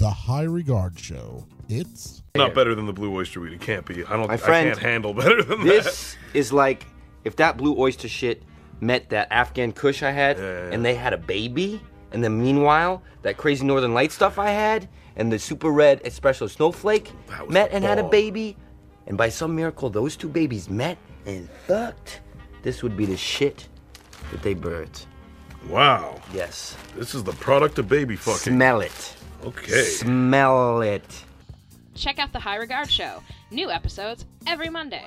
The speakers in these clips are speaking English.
The High Regard Show. It's Not better than the blue oyster weed. It can't be. I don't. My I friend, can't handle better than This is like if that blue oyster shit met that Afghan Kush I had, Yeah, yeah, yeah. and they had a baby, and then meanwhile that crazy Northern Light stuff I had, and the super red espresso snowflake met the and had a baby, and by some miracle those two babies met and fucked. This would be the shit that they birthed. Wow. Yes. This is the product of baby fucking. Smell it. Okay. Smell it. Check out the High Regard Show. New episodes every Monday.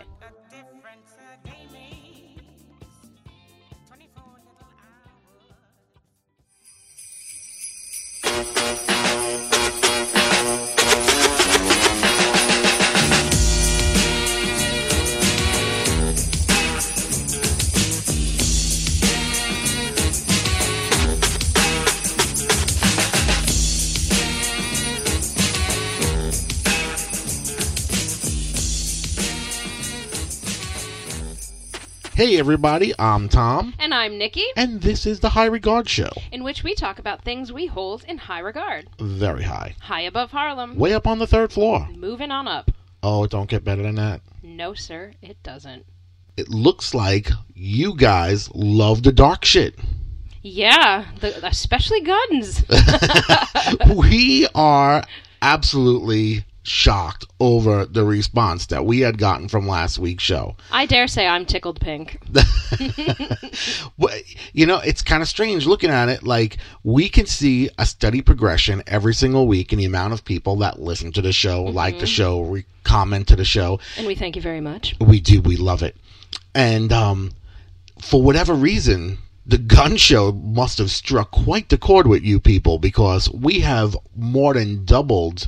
Hey everybody, I'm Tom, And I'm Nikki, and this is the High Regard Show. in which we talk about things we hold in high regard. Very high. High above Harlem. Way up on the third floor. Moving on up. Oh, it don't get better than that. No, sir, it doesn't. It looks like you guys love the dark shit. Yeah, the, especially guns. we are absolutely shocked over the response that we had gotten from last week's show. I dare say I'm tickled pink. You know, it's kind of strange looking at it. Like, we can see a steady progression every single week in the amount of people that listen to the show, like the show, re- comment to the show. And we thank you very much. We do. We love it. And um, for whatever reason, the gun show must have struck quite the chord with you people because we have more than doubled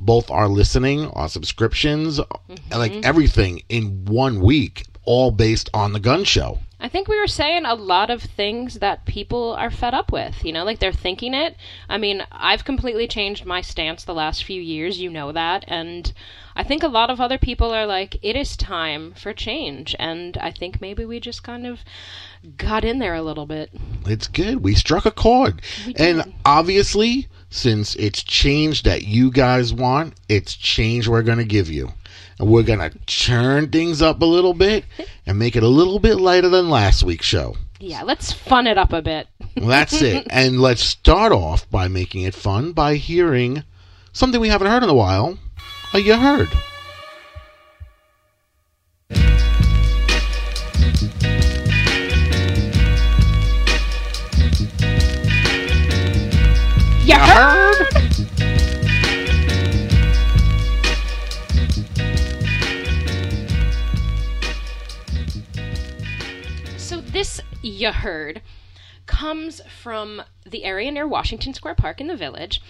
both our listening, our subscriptions, like mm-hmm. everything in one week, all based on the gun show. I think we were saying a lot of things that people are fed up with. You know, like they're thinking it. I mean, I've completely changed my stance the last few years. You know that. And I think a lot of other people are like, it is time for change. And I think maybe we just kind of got in there a little bit. It's good. We struck a chord. And obviously, since it's change that you guys want, it's change we're going to give you. And we're going to turn things up a little bit and make it a little bit lighter than last week's show. Yeah, let's fun it up a bit. Well, that's it. And let's start off by making it fun by hearing something we haven't heard in a while. A you heard. You heard? So this you heard comes from the area near Washington Square Park in the village.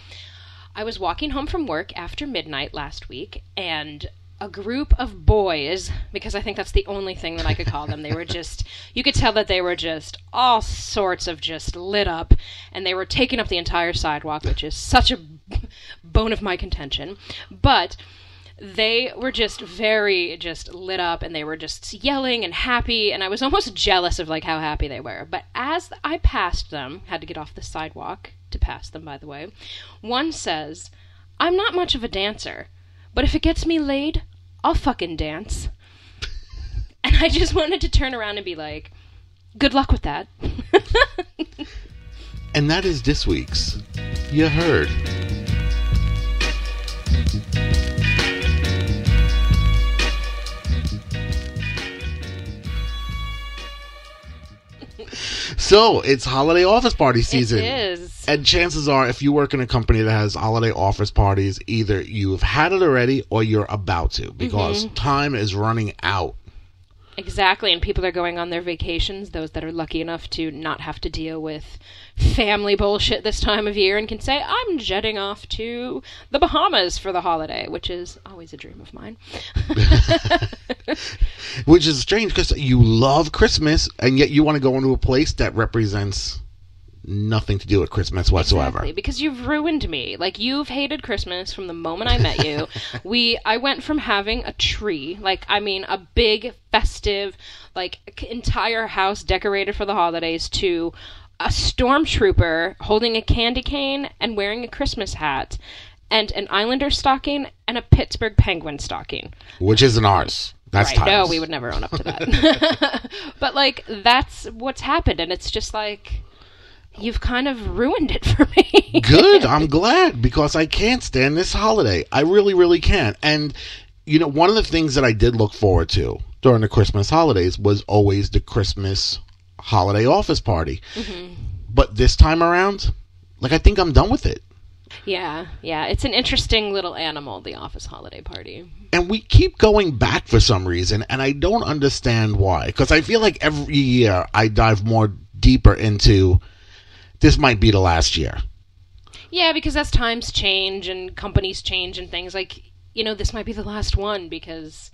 I was walking home from work after midnight last week and a group of boys because I think that's the only thing that I could call them. They were just you could tell that they were just all sorts of just lit up and they were taking up the entire sidewalk, which is such a bone of my contention. But they were just very just lit up and they were just yelling and happy and i was almost jealous of like how happy they were but as i passed them had to get off the sidewalk to pass them by the way one says i'm not much of a dancer but if it gets me laid i'll fucking dance and i just wanted to turn around and be like good luck with that And that is this week's You Heard. So it's holiday office party season. it is And chances are, if you work in a company that has holiday office parties, either you've had it already or you're about to because mm-hmm. time is running out. Exactly, and people are going on their vacations, those that are lucky enough to not have to deal with family bullshit this time of year and can say, I'm jetting off to the Bahamas for the holiday, which is always a dream of mine. Which is strange because you love Christmas and yet you want to go into a place that represents nothing to do with Christmas whatsoever. Exactly, because you've ruined me. Like you've hated Christmas from the moment I met you. we I went from having a tree, like I mean a big festive, like entire house decorated for the holidays to a stormtrooper holding a candy cane and wearing a Christmas hat. and an Islander stocking and a Pittsburgh Penguin stocking. Which isn't ours. That's right. No, we would never own up to that. but like that's what's happened and it's just like you've kind of ruined it for me. Good. I'm glad because I can't stand this holiday. I really, really can't. And you know, one of the things that I did look forward to during the Christmas holidays was always the Christmas holiday office party. Mm-hmm. But this time around, like I think I'm done with it. yeah, yeah. It's an interesting little animal, the office holiday party. And we keep going back for some reason, and I don't understand why. Because I feel like every year I dive more deeper into this might be the last year. Yeah, because as times change and companies change and things like you know, this might be the last one because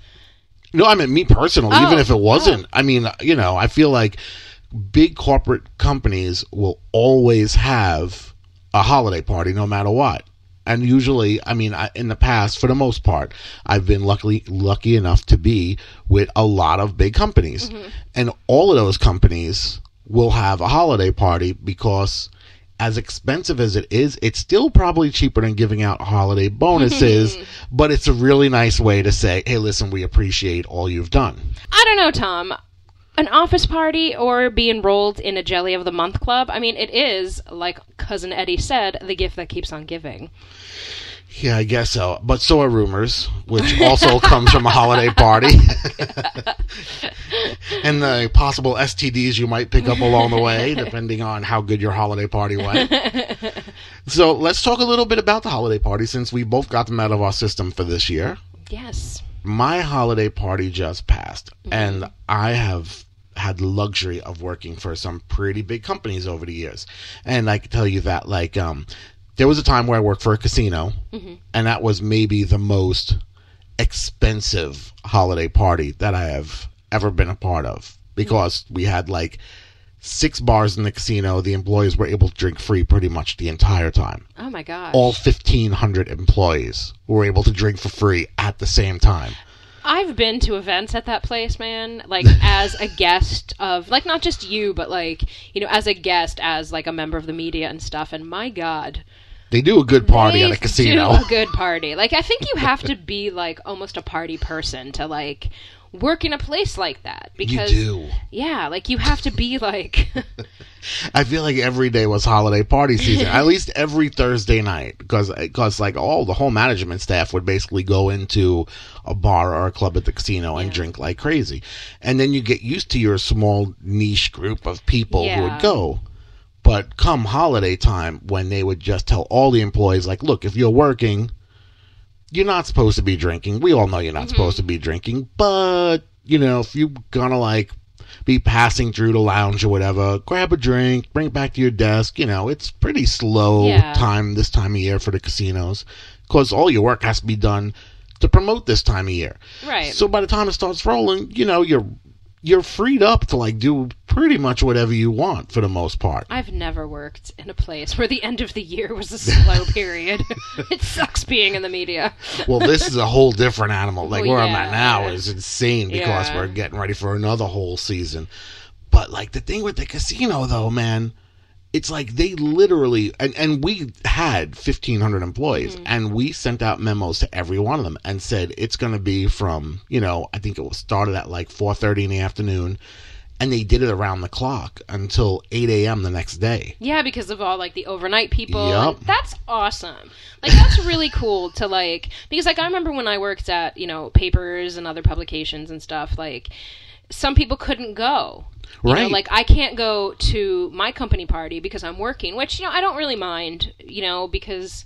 No, I mean me personally. even Oh, if it wasn't, oh. I mean, you know, I feel like big corporate companies will always have a holiday party, no matter what. And usually, I mean, I, in the past, for the most part, I've been luckily lucky enough to be with a lot of big companies, mm-hmm. and all of those companies will have a holiday party because. As expensive as it is, it's still probably cheaper than giving out holiday bonuses, but it's a really nice way to say, hey, listen, we appreciate all you've done. I don't know, Tom. An office party or be enrolled in a Jelly of the Month club. I mean, it is, like Cousin Eddie said, the gift that keeps on giving. Yeah, I guess so. But so are rumors, which also comes from a holiday party. and the possible STDs you might pick up along the way, depending on how good your holiday party went. so let's talk a little bit about the holiday party since we both got them out of our system for this year. Yes. My holiday party just passed, and I have had the luxury of working for some pretty big companies over the years. And I can tell you that, like, um, there was a time where I worked for a casino, and that was maybe the most expensive holiday party that I have ever been a part of. Because we had like six bars in the casino. The employees were able to drink free pretty much the entire time. Oh my gosh. All 1,500 employees were able to drink for free at the same time. I've been to events at that place, man. Like as a guest of like not just you, but like you know, as a guest, as like a member of the media and stuff. And my God, They do a good party they at a casino. Do a good party. Like I think you have to be like almost a party person to like work in a place like that You because do. yeah, like you have to be like I feel like every day was holiday party season. At least every Thursday night, because because like all the whole management staff would basically go into a bar or a club at the casino and drink like crazy, and then you get used to your small niche group of people who would go. But come holiday time, when they would just tell all the employees, like, look, if you're working, you're not supposed to be drinking. We all know you're not mm-hmm. supposed to be drinking, but you know, if you're gonna like be passing through the lounge or whatever, grab a drink, bring it back to your desk. You know, it's pretty slow Yeah. time this time of year for the casinos because all your work has to be done to promote this time of year. right. So by the time it starts rolling, you know, you're you're freed up to like do pretty much whatever you want for the most part. I've never worked in a place where the end of the year was a slow period. it sucks being in the media. well, this is a whole different animal. Like Well, where I'm at now is insane because Yeah. we're getting ready for another whole season. But like the thing with the casino though, man, it's like they literally and, and we had fifteen hundred employees Mm-hmm. and we sent out memos to every one of them and said it's gonna be from, you know, I think it was started at like four thirty in the afternoon and they did it around the clock until eight AM the next day. Yeah, because of all like the overnight people. And That's awesome. Like that's really cool to like because like I remember when I worked at, you know, papers and other publications and stuff, like some people couldn't go. You know, Right. like I can't go to my company party because I'm working, which you know I don't really mind, you know, because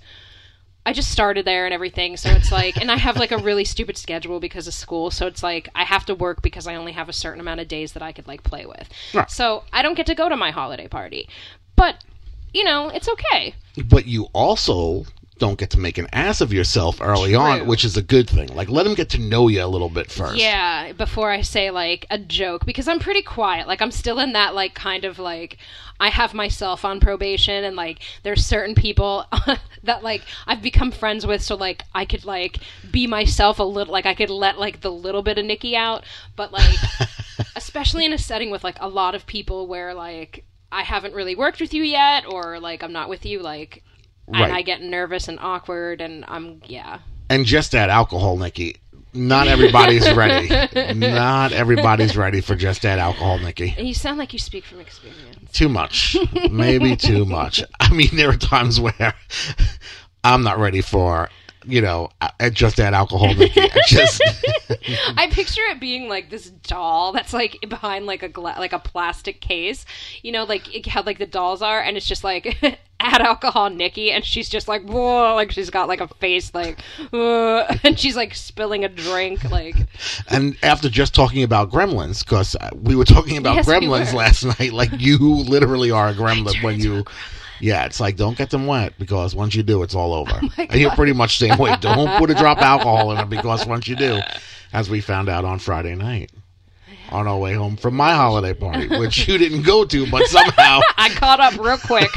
I just started there and everything, so it's like, and I have like a really stupid schedule because of school, so it's like I have to work because I only have a certain amount of days that I could like play with. Right. So I don't get to go to my holiday party, but you know it's okay. but you also don't get to make an ass of yourself early on, which is a good thing. Like let them get to know you a little bit first. Yeah, before I say like a joke because I'm pretty quiet. Like I'm still in that like kind of like I have myself on probation and like there's certain people that like I've become friends with so like I could like be myself a little like I could let like the little bit of Nikki out, but like especially in a setting with like a lot of people where like I haven't really worked with you yet or like I'm not with you like and I get nervous and awkward, and I'm yeah. And just add alcohol, Nikki. Not everybody's ready. Not everybody's ready for just add alcohol, Nikki. You sound like you speak from experience. Too much. Maybe too much. I mean, there are times where I'm not ready for, you know, uh, just add alcohol, Nikki. I Just I picture it being like this doll that's like behind like a gla- like a plastic case, you know, like how like the dolls are, and it's just like add alcohol, Nikki, and she's just like whoa, like she's got like a face like, and she's like spilling a drink, like and after just talking about gremlins, because we were talking about Yes, gremlins were. last night, like you literally are a gremlin when you. Yeah, it's like don't get them wet because once you do, it's all over. Oh and you're pretty much the same way. Don't put a drop of alcohol in it because once you do, as we found out on Friday night on our way home from my holiday party, which you didn't go to, but somehow I caught up real quick.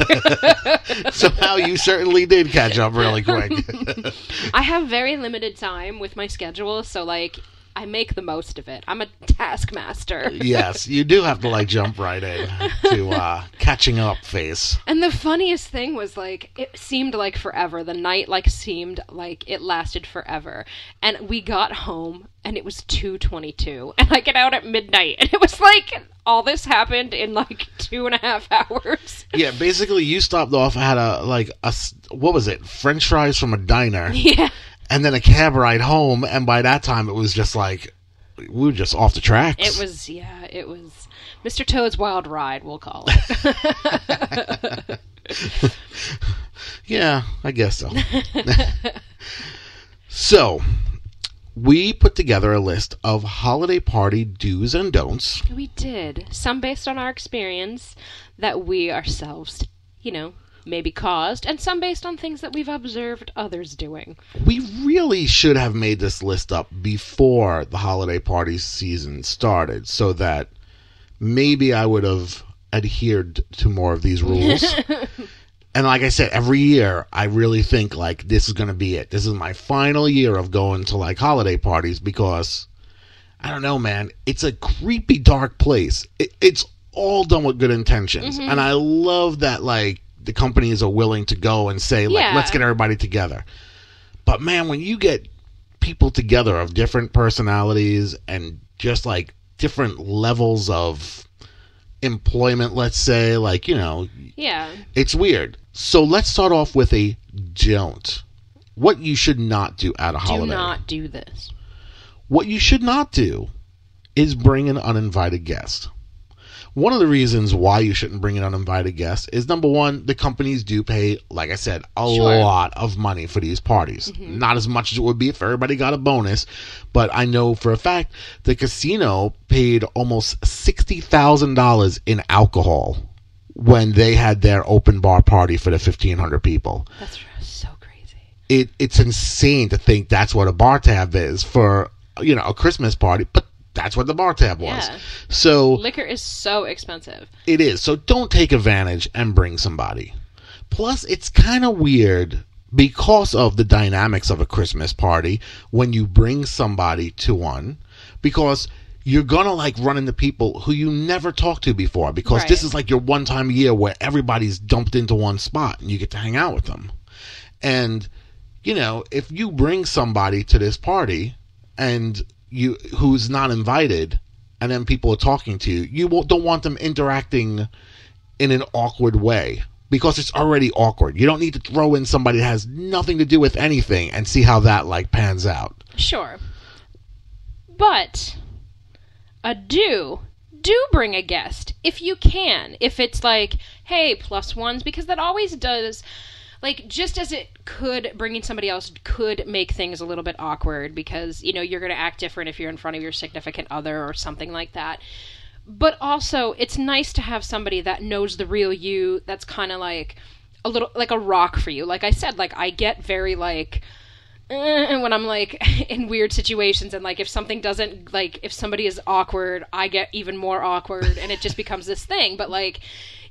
somehow you certainly did catch up really quick. I have very limited time with my schedule, so like I make the most of it. I'm a taskmaster. yes, you do have to like jump right in to uh, catching up phase. And the funniest thing was like it seemed like forever. The night like seemed like it lasted forever. And we got home and it was 2:22, and I get out at midnight, and it was like all this happened in like two and a half hours. Yeah, basically, you stopped off had a like a what was it? French fries from a diner, yeah. And then a cab ride home. And by that time, it was just like we were just off the tracks. It was yeah, it was Mr. Toad's Wild Ride, we'll call it. Yeah, I guess so. so, we put together a list of holiday party do's and don'ts. we did. Some based on our experience that we ourselves, you know, maybe caused, and some based on things that we've observed others doing. We really should have made this list up before the holiday party season started so that maybe I would have adhered to more of these rules. and like I said, every year I really think like this is going to be it. This is my final year of going to like holiday parties because I don't know, man. It's a creepy, dark place. It, it's all done with good intentions, mm-hmm. and I love that like the companies are willing to go and say like, Yeah. let's get everybody together. But man, when you get people together of different personalities and just like different levels of employment, let's say, like you know, Yeah. it's weird. So let's start off with a don't. What you should not do at a Do holiday. Do not do this. What you should not do is bring an uninvited guest. One of the reasons why you shouldn't bring an uninvited guest is number one, the companies do pay, like I said, a Sure. lot of money for these parties. Mm-hmm. Not as much as it would be if everybody got a bonus, but I know for a fact the casino paid almost $60,000 in alcohol when they had their open bar party for the 1,500 people That's so crazy. it it's insane to think that's what a bar tab is for you know a Christmas party, but that's what the bar tab was. Yeah. So Liquor is so expensive. it is. So don't take advantage and bring somebody. Plus, it's kind of weird because of the dynamics of a Christmas party when you bring somebody to one because you're gonna like run into people who you never talked to before because this is like your one time a year where everybody's dumped into one spot and you get to hang out with them. And you know, if you bring somebody to this party and you who's not invited and then people are talking to you, you don't want them interacting in an awkward way because it's already awkward. You don't need to throw in somebody that has nothing to do with anything and see how that like pans out. Sure. But a do do bring a guest if you can. If it's like, hey, plus ones because that always does like just as it could bringing somebody else could make things a little bit awkward because you know you're going to act different if you're in front of your significant other or something like that but also it's nice to have somebody that knows the real you that's kind of like a little like a rock for you like i said like i get very like eh, when I'm like in weird situations and like if something doesn't like if somebody is awkward, I get even more awkward and it just becomes this thing. But like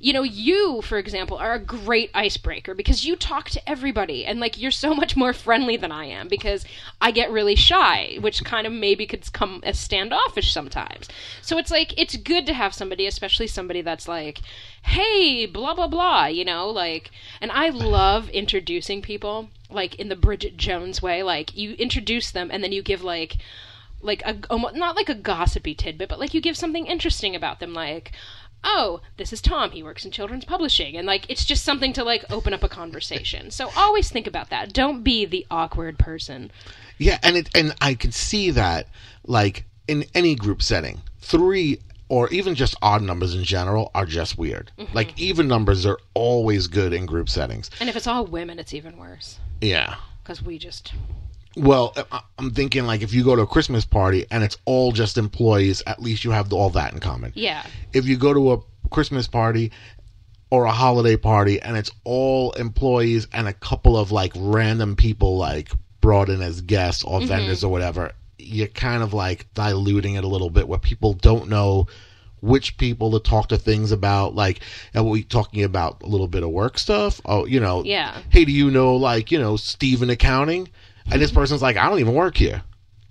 you know, you, for example, are a great icebreaker because you talk to everybody and like you're so much more friendly than I am because I get really shy, which kind of maybe could come as standoffish sometimes. So it's like it's good to have somebody, especially somebody that's like, hey, blah blah blah, you know, like and I love introducing people like in the Bridget Jones way, like you introduce them and then you give like like a not like a gossipy tidbit, but like you give something interesting about them, like, oh, this is Tom. He works in children's publishing, and like it's just something to like open up a conversation. So always think about that. Don't be the awkward person. Yeah, and it and I can see that like in any group setting, three or even just odd numbers in general are just weird. Mm-hmm. Like even numbers are always good in group settings. And if it's all women, it's even worse Yeah. because we just Well, I- I'm thinking like if you go to a Christmas party and it's all just employees, at least you have all that in common. yeah. If you go to a Christmas party or a holiday party and it's all employees and a couple of like random people like brought in as guests or mm-hmm. vendors or whatever, you're kind of like diluting it a little bit where people don't know which people to talk to things about. Like are we talking about a little bit of work stuff? Oh you know Yeah. hey do you know like you know steve in accounting and this person's like i don't even work here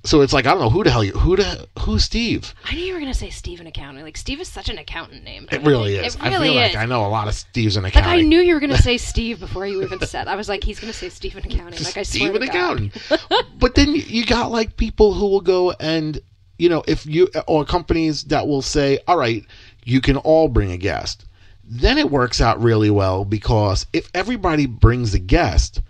so it's like i don't know who the hell you who the who's steve I knew you were gonna say Steve in accounting. Like Steve is such an accountant name. it really is It i really feel is. like i know a lot of steves in Like accounting I knew you were gonna say Steve before you even said. I was like, he's gonna say Steve in accounting. Like I swear Steve in accounting. but then you got like people who will go and you know if you or companies that will say, all right, you can all bring a guest. Then it works out really well because if everybody brings a guest,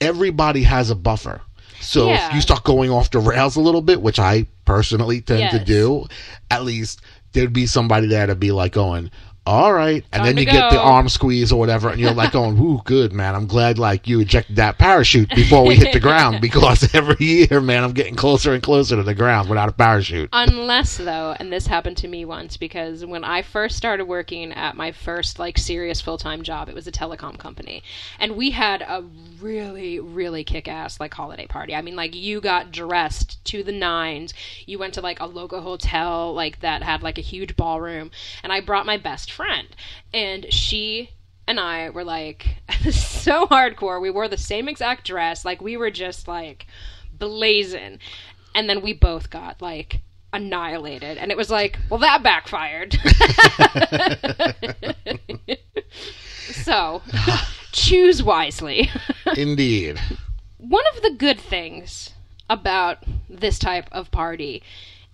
everybody has a buffer. So Yeah. if you start going off the rails a little bit, which I personally tend to do, at least there'd be somebody there to be like going, all right, and Time then you get the arm squeeze or whatever, and you're like going, "Ooh, good man! I'm glad like you ejected that parachute before we hit the ground because every year, man, I'm getting closer and closer to the ground without a parachute." Unless though, and this happened to me once because when I first started working at my first like serious full time job, it was a telecom company, and we had a really really kick ass like holiday party. I mean, like you got dressed to the nines. You went to like a local hotel like that had like a huge ballroom, and I brought my best friend, and she and I were like so hardcore. We wore the same exact dress, like we were just like blazing. And then we both got like annihilated. And it was like, well, that backfired. so choose wisely. Indeed. One of the good things about this type of party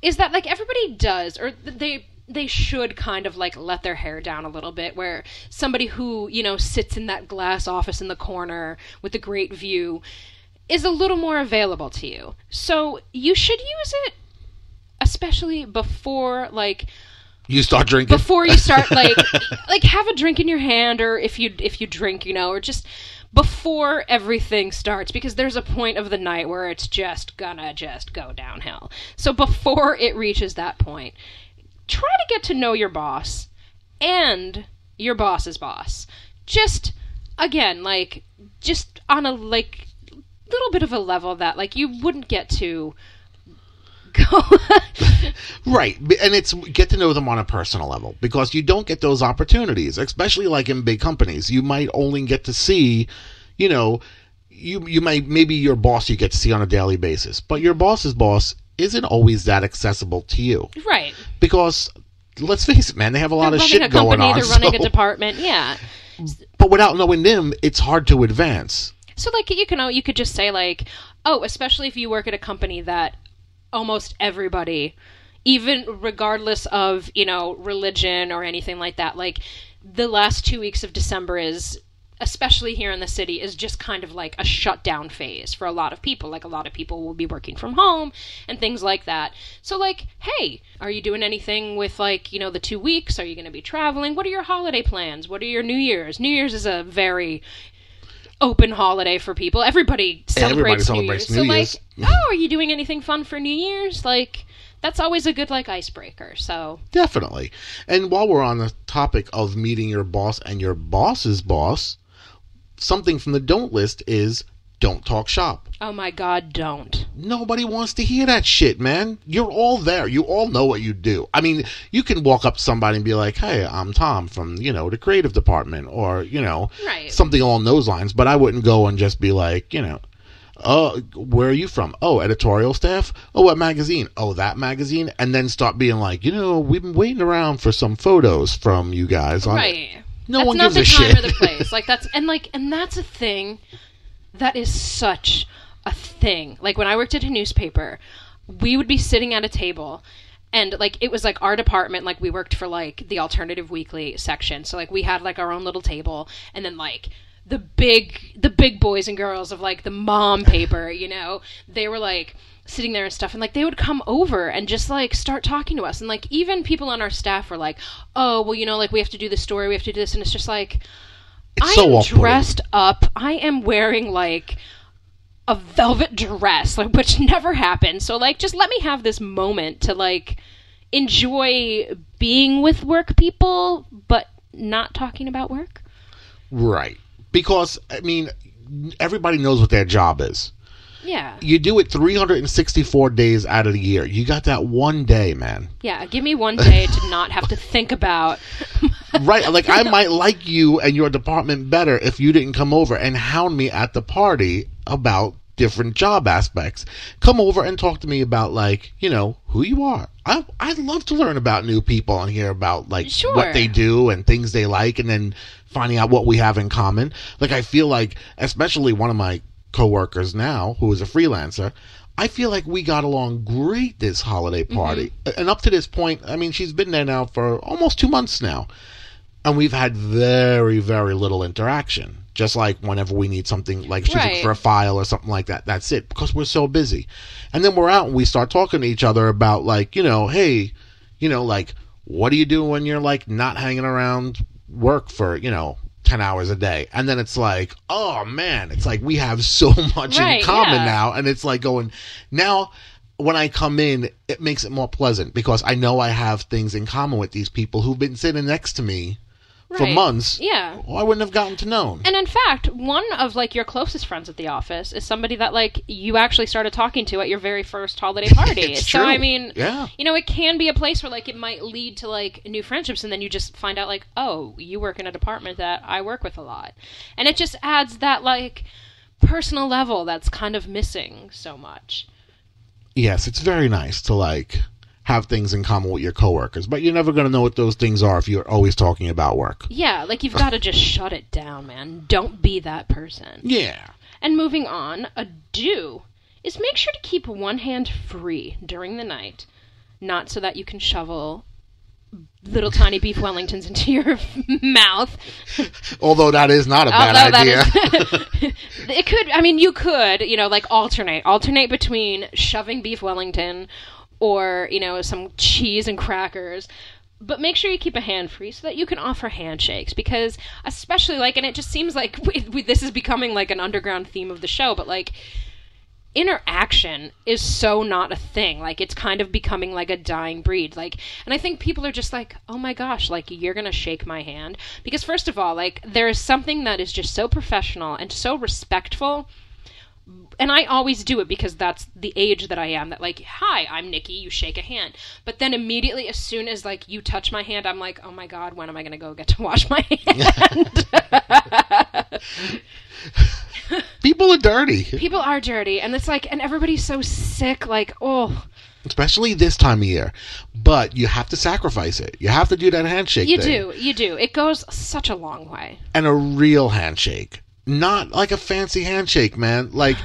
is that like everybody does or they they should kind of like let their hair down a little bit where somebody who you know sits in that glass office in the corner with a great view is a little more available to you so you should use it especially before like You start drinking. before you start like like have a drink in your hand or if you if you drink you know or just before everything starts because there's a point of the night where it's just gonna just go downhill so before it reaches that point try to get to know your boss and your boss's boss just again like just on a like little bit of a level that like you wouldn't get to go Right. And it's get to know them on a personal level because you don't get those opportunities, especially like in big companies. You might only get to see, you know, you you might maybe your boss you get to see on a daily basis, but your boss's boss isn't always that accessible to you right because let's face it, man, they have a lot they're of shit a company going on. they're running so- a department yeah but without knowing them, it's hard to advance. So like you can you could just say like, oh, especially if you work at a company that almost everybody, even regardless of you know religion or anything like that, like the last two weeks of December is. Especially here in the city, is just kind of like a shutdown phase for a lot of people. Like, a lot of people will be working from home and things like that. So, like, hey, are you doing anything with, like, you know, the two weeks? Are you going to be traveling? What are your holiday plans? What are your New Year's? New Year's is a very open holiday for people. Everybody celebrates, celebrates New New Year's. Year's. So like, oh, are you doing anything fun for New Year's? Like that's always a good like icebreaker. So Definitely. And while we're on the topic of meeting your boss and your boss's boss, something from the don't list is don't talk shop. Oh my god, don't. Nobody wants to hear that shit, man. You're all there. You all know what you do. I mean, you can walk up to somebody and be like, "Hey, I'm Tom from you know the creative department," or you know Right. something along those lines. But I wouldn't go and just be like, you know, "Oh, where are you from? Oh, editorial staff. Oh, what magazine? Oh, that magazine." And then start being like, you know, we've been waiting around for some photos from you guys. On Right. No that's one not gives the a time shit. or the place. Like that's and like and that's a thing that is such a thing. Like when I worked at a newspaper, we would be sitting at a table and like it was like our department like we worked for like the alternative weekly section. So like we had like our own little table and then like the big the big boys and girls of like the mom paper, you know, they were like sitting there and stuff and like they would come over and just like start talking to us and like even people on our staff were like oh well you know like we have to do this story we have to do this and it's just like It's I so am dressed up. I am wearing like a velvet dress, like which never happened. So like just let me have this moment to like enjoy being with work people but not talking about work. Right. Because I mean, everybody knows what their job is. Yeah. You do it 364 days out of the year. You got that one day, man. Yeah, give me one day to not have to think about Right. Like I might like you and your department better if you didn't come over and hound me at the party about different job aspects. Come over and talk to me about like, you know, who you are. I I'd love to learn about new people and hear about like Sure. what they do and things they like and then finding out what we have in common. Like I feel like especially one of my coworkers now who is a freelancer I feel like we got along great this holiday mm-hmm. party. And up to this point, I mean, she's been there now for almost two months now. And we've had very very little interaction. Just like whenever we need something like she's looking for a file or something like that that's it because we're so busy. And then we're out and we start talking to each other about like you know hey you know like what do you do when you're like not hanging around work for you know 10 hours a day and then it's like oh man it's like we have so much Right, in common yeah. now and it's like going now when I come in, it makes it more pleasant because I know I have things in common with these people who've been sitting next to me for months. Yeah. Well, I wouldn't have gotten to know. him. And in fact, one of like your closest friends at the office is somebody that like you actually started talking to at your very first holiday party. So true. I mean, Yeah. you know, it can be a place where like it might lead to like new friendships, and then you just find out like, oh, you work in a department that I work with a lot, and it just adds that like personal level that's kind of missing so much. Yes, it's very nice to like have things in common with your coworkers, but you're never going to know what those things are if you're always talking about work. Yeah, like you've got to just shut it down, man. Don't be that person. Yeah. And moving on, a do is make sure to keep one hand free during the night, not so that you can shovel little tiny beef Wellingtons into your mouth. Although that is not a bad Although idea. is- it could. I mean, you could, you know, like alternate, alternate between shoving beef Wellington or you know some cheese and crackers. But make sure you keep a hand free so that you can offer handshakes because, especially like, and it just seems like we, we, this is becoming like an underground theme of the show, but like interaction is so not a thing. Like it's kind of becoming like a dying breed. Like and I think people are just like, "Oh my gosh, like you're going to shake my hand." Because first of all, like there is something that is just so professional and so respectful. And I always do it because that's the age that I am. That like, hi, I'm Nikki. You shake a hand, but then immediately, as soon as like you touch my hand, I'm like, oh my god, when am I gonna go get to wash my hand? People are dirty, People are dirty, and it's like, and everybody's so sick. Like, oh, especially this time of year. But you have to sacrifice it. You have to do that handshake You thing. do, you do. It goes such a long way. and a real handshake. Not like a fancy handshake, man. Like,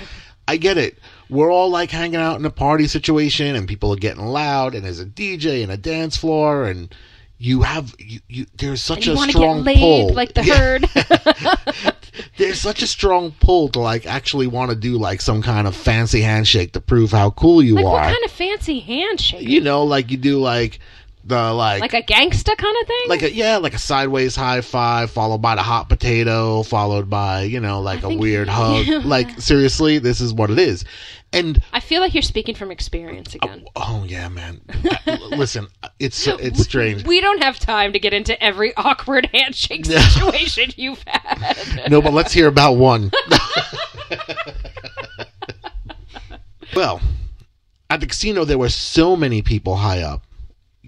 I get it. We're all like hanging out in a party situation and people are getting loud and there's a DJ and a dance floor and you have you, you there's such you a strong get laid pull. like the herd. there's such a strong pull to like actually want to do like some kind of fancy handshake to prove how cool you like are. what kind of fancy handshake? you know, like you do like the like like a gangsta kind of thing? like a yeah, like a sideways high five, followed by the hot potato, followed by you know like I a weird hug. Yeah. Like seriously, this is what it is. And I feel like you're speaking from experience oh, again. oh yeah, man. Listen, it's it's strange. We don't have time to get into every awkward handshake situation you've had. No, but let's hear about one. Well, at the casino, there were so many people high up.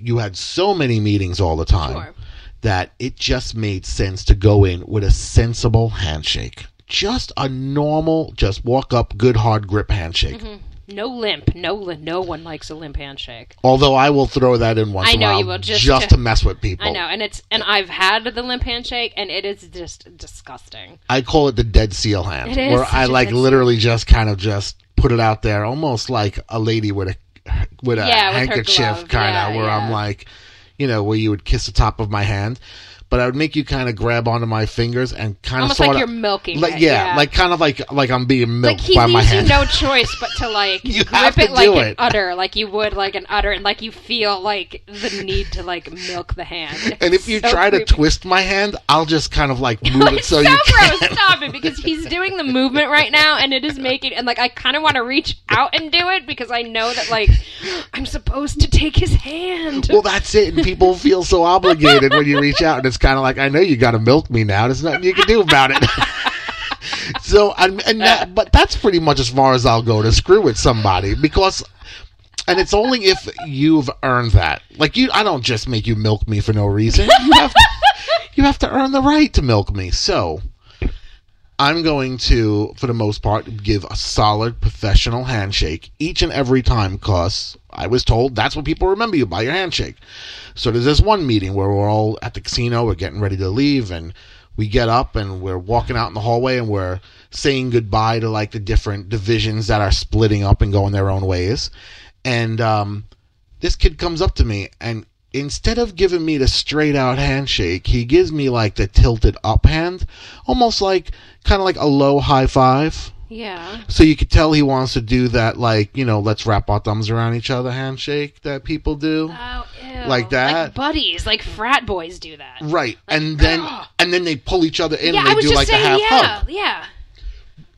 You had so many meetings all the time Sure. that it just made sense to go in with a sensible handshake. Just a normal, just walk up, good hard grip handshake. Mm-hmm. No limp. No no one likes a limp handshake. Although I will throw that in once I know you will, just just to- to mess with people. I know, and it's and I've had the limp handshake, and it is just disgusting. I call it the dead seal hand, It is where I like seal. literally just kind of just put it out there, almost like a lady with a with a Yeah, handkerchief, kind of, Yeah, where I'm like, you know, where you would kiss the top of my hand. But I would make you kind of grab onto my fingers and kind Almost of like you're milking like it, yeah, yeah. like kind of like like I'm being Like milked he by my you hand. no choice but to like You grip it like do an it. udder, like you would like an udder, and like you feel like the need to like milk the hand. and if you So try creepy. to twist my hand, I'll just kind of like move it so so, you gross. can. Stop it, because he's doing the movement right now, and it is making and like I kind of want to reach out and do it because I know that like I'm supposed to take his hand. Well, that's it. And people feel so obligated when you reach out, and it's kind of like, I know you got to milk me now. There's nothing you can do about it. so, and, and that, but that's pretty much as far as I'll go to screw with somebody because, and it's only if you've earned that. Like you, I don't just make you milk me for no reason. You have, to, you have to earn the right to milk me. So. I'm going to, for the most part, give a solid professional handshake each and every time because I was told that's what people remember you by your handshake. So there's this one meeting where we're all at the casino, we're getting ready to leave, and we get up and we're walking out in the hallway and we're saying goodbye to like the different divisions that are splitting up and going their own ways. And um, this kid comes up to me and instead of giving me the straight out handshake, he gives me like the tilted up hand, almost like kind of like a low high five. yeah. So you could tell he wants to do that, like you know, let's wrap our thumbs around each other handshake that people do. Oh. Like that? Like buddies, like frat boys do that. Right, and then and then they pull each other in Yeah, and they I was do just like saying, a half yeah, hug, yeah.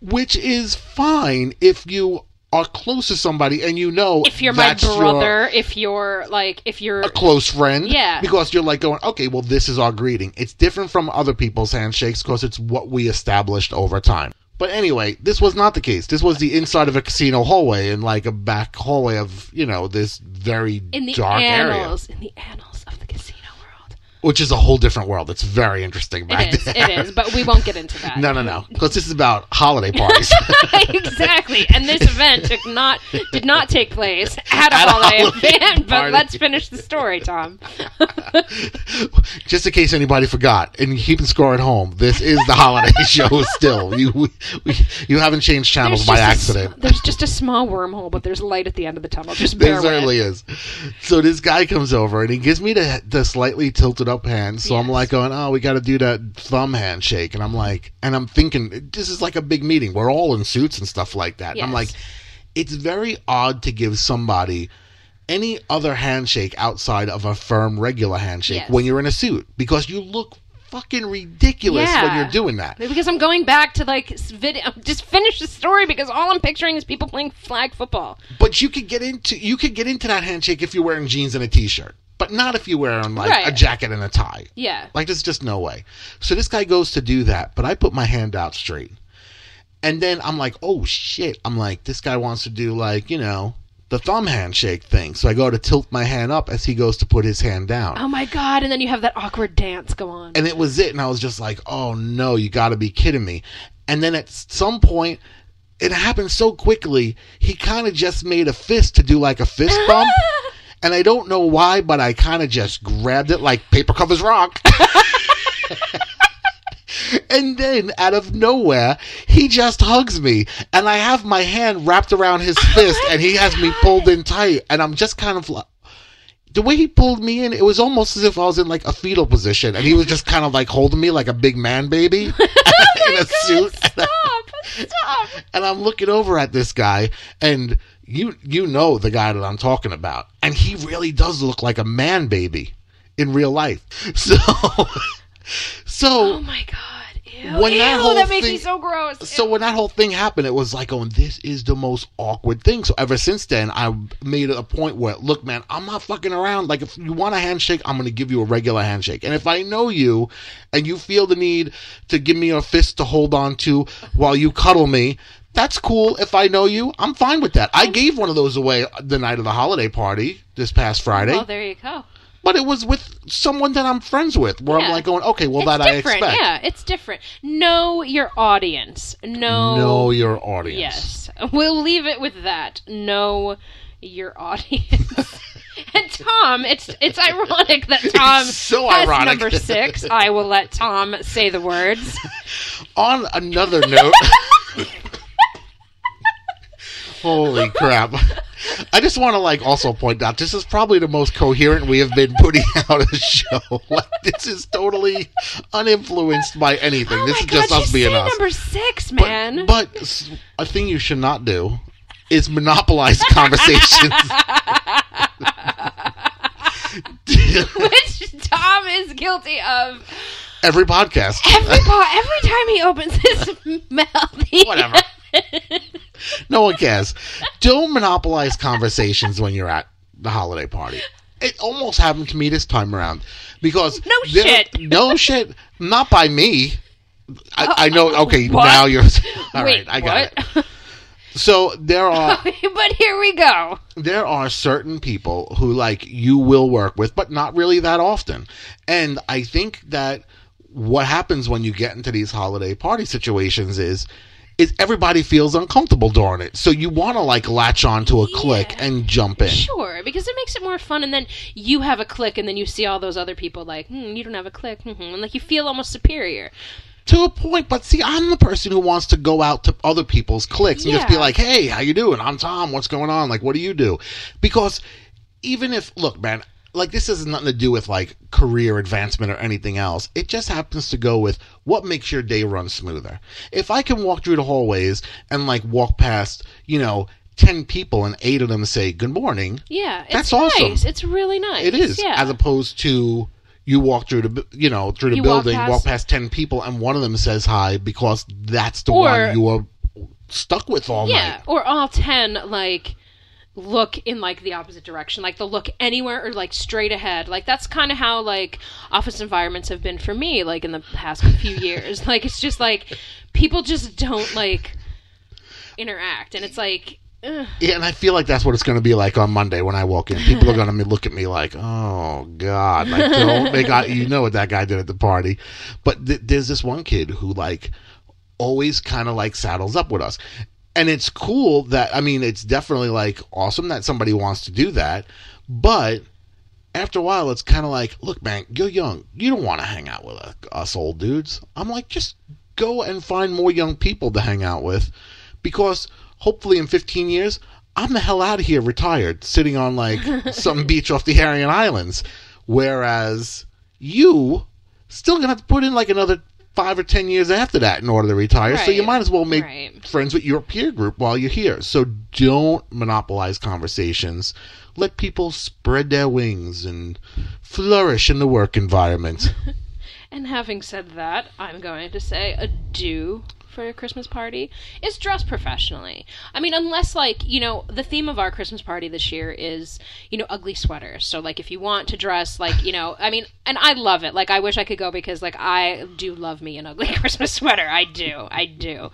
which is fine if you are close to somebody and you know If you're my that's your- brother, if you're like, if you're a close friend. Yeah. Because you're like going, okay, well, this is our greeting. It's different from other people's handshakes because it's what we established over time. But anyway, this was not the case. This was the inside of a casino hallway and like a back hallway of, you know, this very in the dark area. in the annals of the casino world. Which is a whole different world. It's very interesting back It is, there. it is, but we won't get into that. No, no, no. Because this is about holiday parties. exactly. And this event took not did not take place at a At holiday holiday event. But let's finish the story, Tom. Just in case anybody forgot, and keeping score at home, this is the holiday show still. You we, you haven't changed channels by just a accident. there's just a small wormhole, but there's light at the end of the tunnel. Just There certainly is. So this guy comes over and he gives me the the slightly tilted up hand. So I'm like going, oh, we got to do that thumb handshake, and I'm mm-hmm. like, and I'm thinking this is like a big meeting. We're all in suits and stuff like that. And I'm like, it's very odd to give somebody any other handshake outside of a firm regular handshake Yes. when you're in a suit because you look fucking ridiculous when you're doing that. Because I'm going back to like video, just finish the story because all I'm picturing is people playing flag football. But you could get into you could get into that handshake if you're wearing jeans and a t-shirt, but not if you're wearing like a jacket and a tie. Yeah. Like there's just no way. So this guy goes to do that, but I put my hand out straight. And then I'm like, oh shit. I'm like, this guy wants to do like, you know, the thumb handshake thing. So I go to tilt my hand up as he goes to put his hand down. Oh my god! And then you have that awkward dance go on. And it was it. And I was just like, oh no, you gotta be kidding me. And then at some point, it happened so quickly, he kind of just made a fist to do like a fist bump. And I don't know why, but I kind of just grabbed it like paper covers rock. and then out of nowhere, he just hugs me. And I have my hand wrapped around his oh fist and he has me pulled in tight. And I'm just kind of like, the way he pulled me in, it was almost as if I was in like a fetal position. And he was just kind of like holding me like a big man baby oh in a suit. Stop! Stop! And I'm looking over at this guy, and you you know the guy that I'm talking about, and he really does look like a man baby in real life. So, so Oh my god! Ew! When Ew, that whole that makes me so gross. so Ew. when that whole thing happened, it was like, "Oh, this is the most awkward thing." So ever since then, I made it a point where, look, man, I'm not fucking around. Like, if you want a handshake, I'm going to give you a regular handshake. And if I know you, and you feel the need to give me a fist to hold on to while you cuddle me, That's cool. If I know you, I'm fine with that. I gave one of those away the night of the holiday party this past Friday, Well, there you go. But it was with someone that I'm friends with. Where I'm like going, okay, well it's that I expect. Yeah, it's different. Know your audience. Know. Know your audience. Yes, we'll leave it with that. Know your audience. and Tom, it's it's ironic that Tom so has ironic. number six. I will let Tom say the words. On another note, holy crap! I just want to like also point out this is probably the most coherent we have been putting out a show. Like, this is totally uninfluenced by anything. Oh this is God, just us being us. number six, man. But, a thing you should not do is monopolize conversations. Which Tom is guilty of. Every podcast. Every po- every time he opens his mouth, he Whatever. No one cares. Don't monopolize conversations when you're at the holiday party. It almost happened to me this time around because No shit. no shit, not by me. I, I know. Oh, okay, What? now you're all right. Wait, I got what? it. So there are but here we go. there are certain people who like you will work with, but not really that often. And I think that what happens when you get into these holiday party situations is is everybody feels uncomfortable during it. So you want to like latch on to a click and jump in. Sure, because it makes it more fun, and then you have a click, and then you see all those other people like, hmm, you don't have a click, hmm, and like you feel almost superior. To a point, but see, I'm the person who wants to go out to other people's clicks and just be like, "Hey, how you doing? I'm Tom. What's going on? Like, what do you do?" Because even if, look, man, like this has nothing to do with like career advancement or anything else. It just happens to go with what makes your day run smoother. If I can walk through the hallways and like walk past, you know, ten people and eight of them say good morning, Yeah, it's That's awesome. nice. It's really nice. it is Yeah. as opposed to you walk through the you know through the You walk building past- walk past 10 people and one of them says hi because that's the Or- one you are stuck with all yeah, night or all ten like look in like the opposite direction like they'll look anywhere or like straight ahead. Like that's kind of how like office environments have been for me like in the past few years. Like it's just like people just don't like interact and it's like ugh. yeah and i feel like that's what it's going to be like on monday when i walk in. People are going to look at me like oh god like don't they got you know what that guy did at the party. But th- there's this one kid who like always kind of like saddles up with us and it's cool that i mean it's definitely like awesome that somebody wants to do that but after a while, it's kind of like, look, man, you're young. You don't want to hang out with us old dudes. I'm like, just go and find more young people to hang out with because hopefully in 15 years, I'm the hell out of here retired, sitting on like some beach off the Aryan Islands. Whereas you still gonna have to put in like another five or 10 years after that in order to retire. So you might as well make Right. friends with your peer group while you're here. So don't monopolize conversations. Let people spread their wings and flourish in the work environment. And having said that, I'm going to say a do for a Christmas party is dress professionally. I mean, unless like, you know, the theme of our Christmas party this year is, you know, ugly sweaters. So like if you want to dress like, you know, I mean, and I love it. Like I wish I could go because like I do love me an ugly Christmas sweater. I do. I do.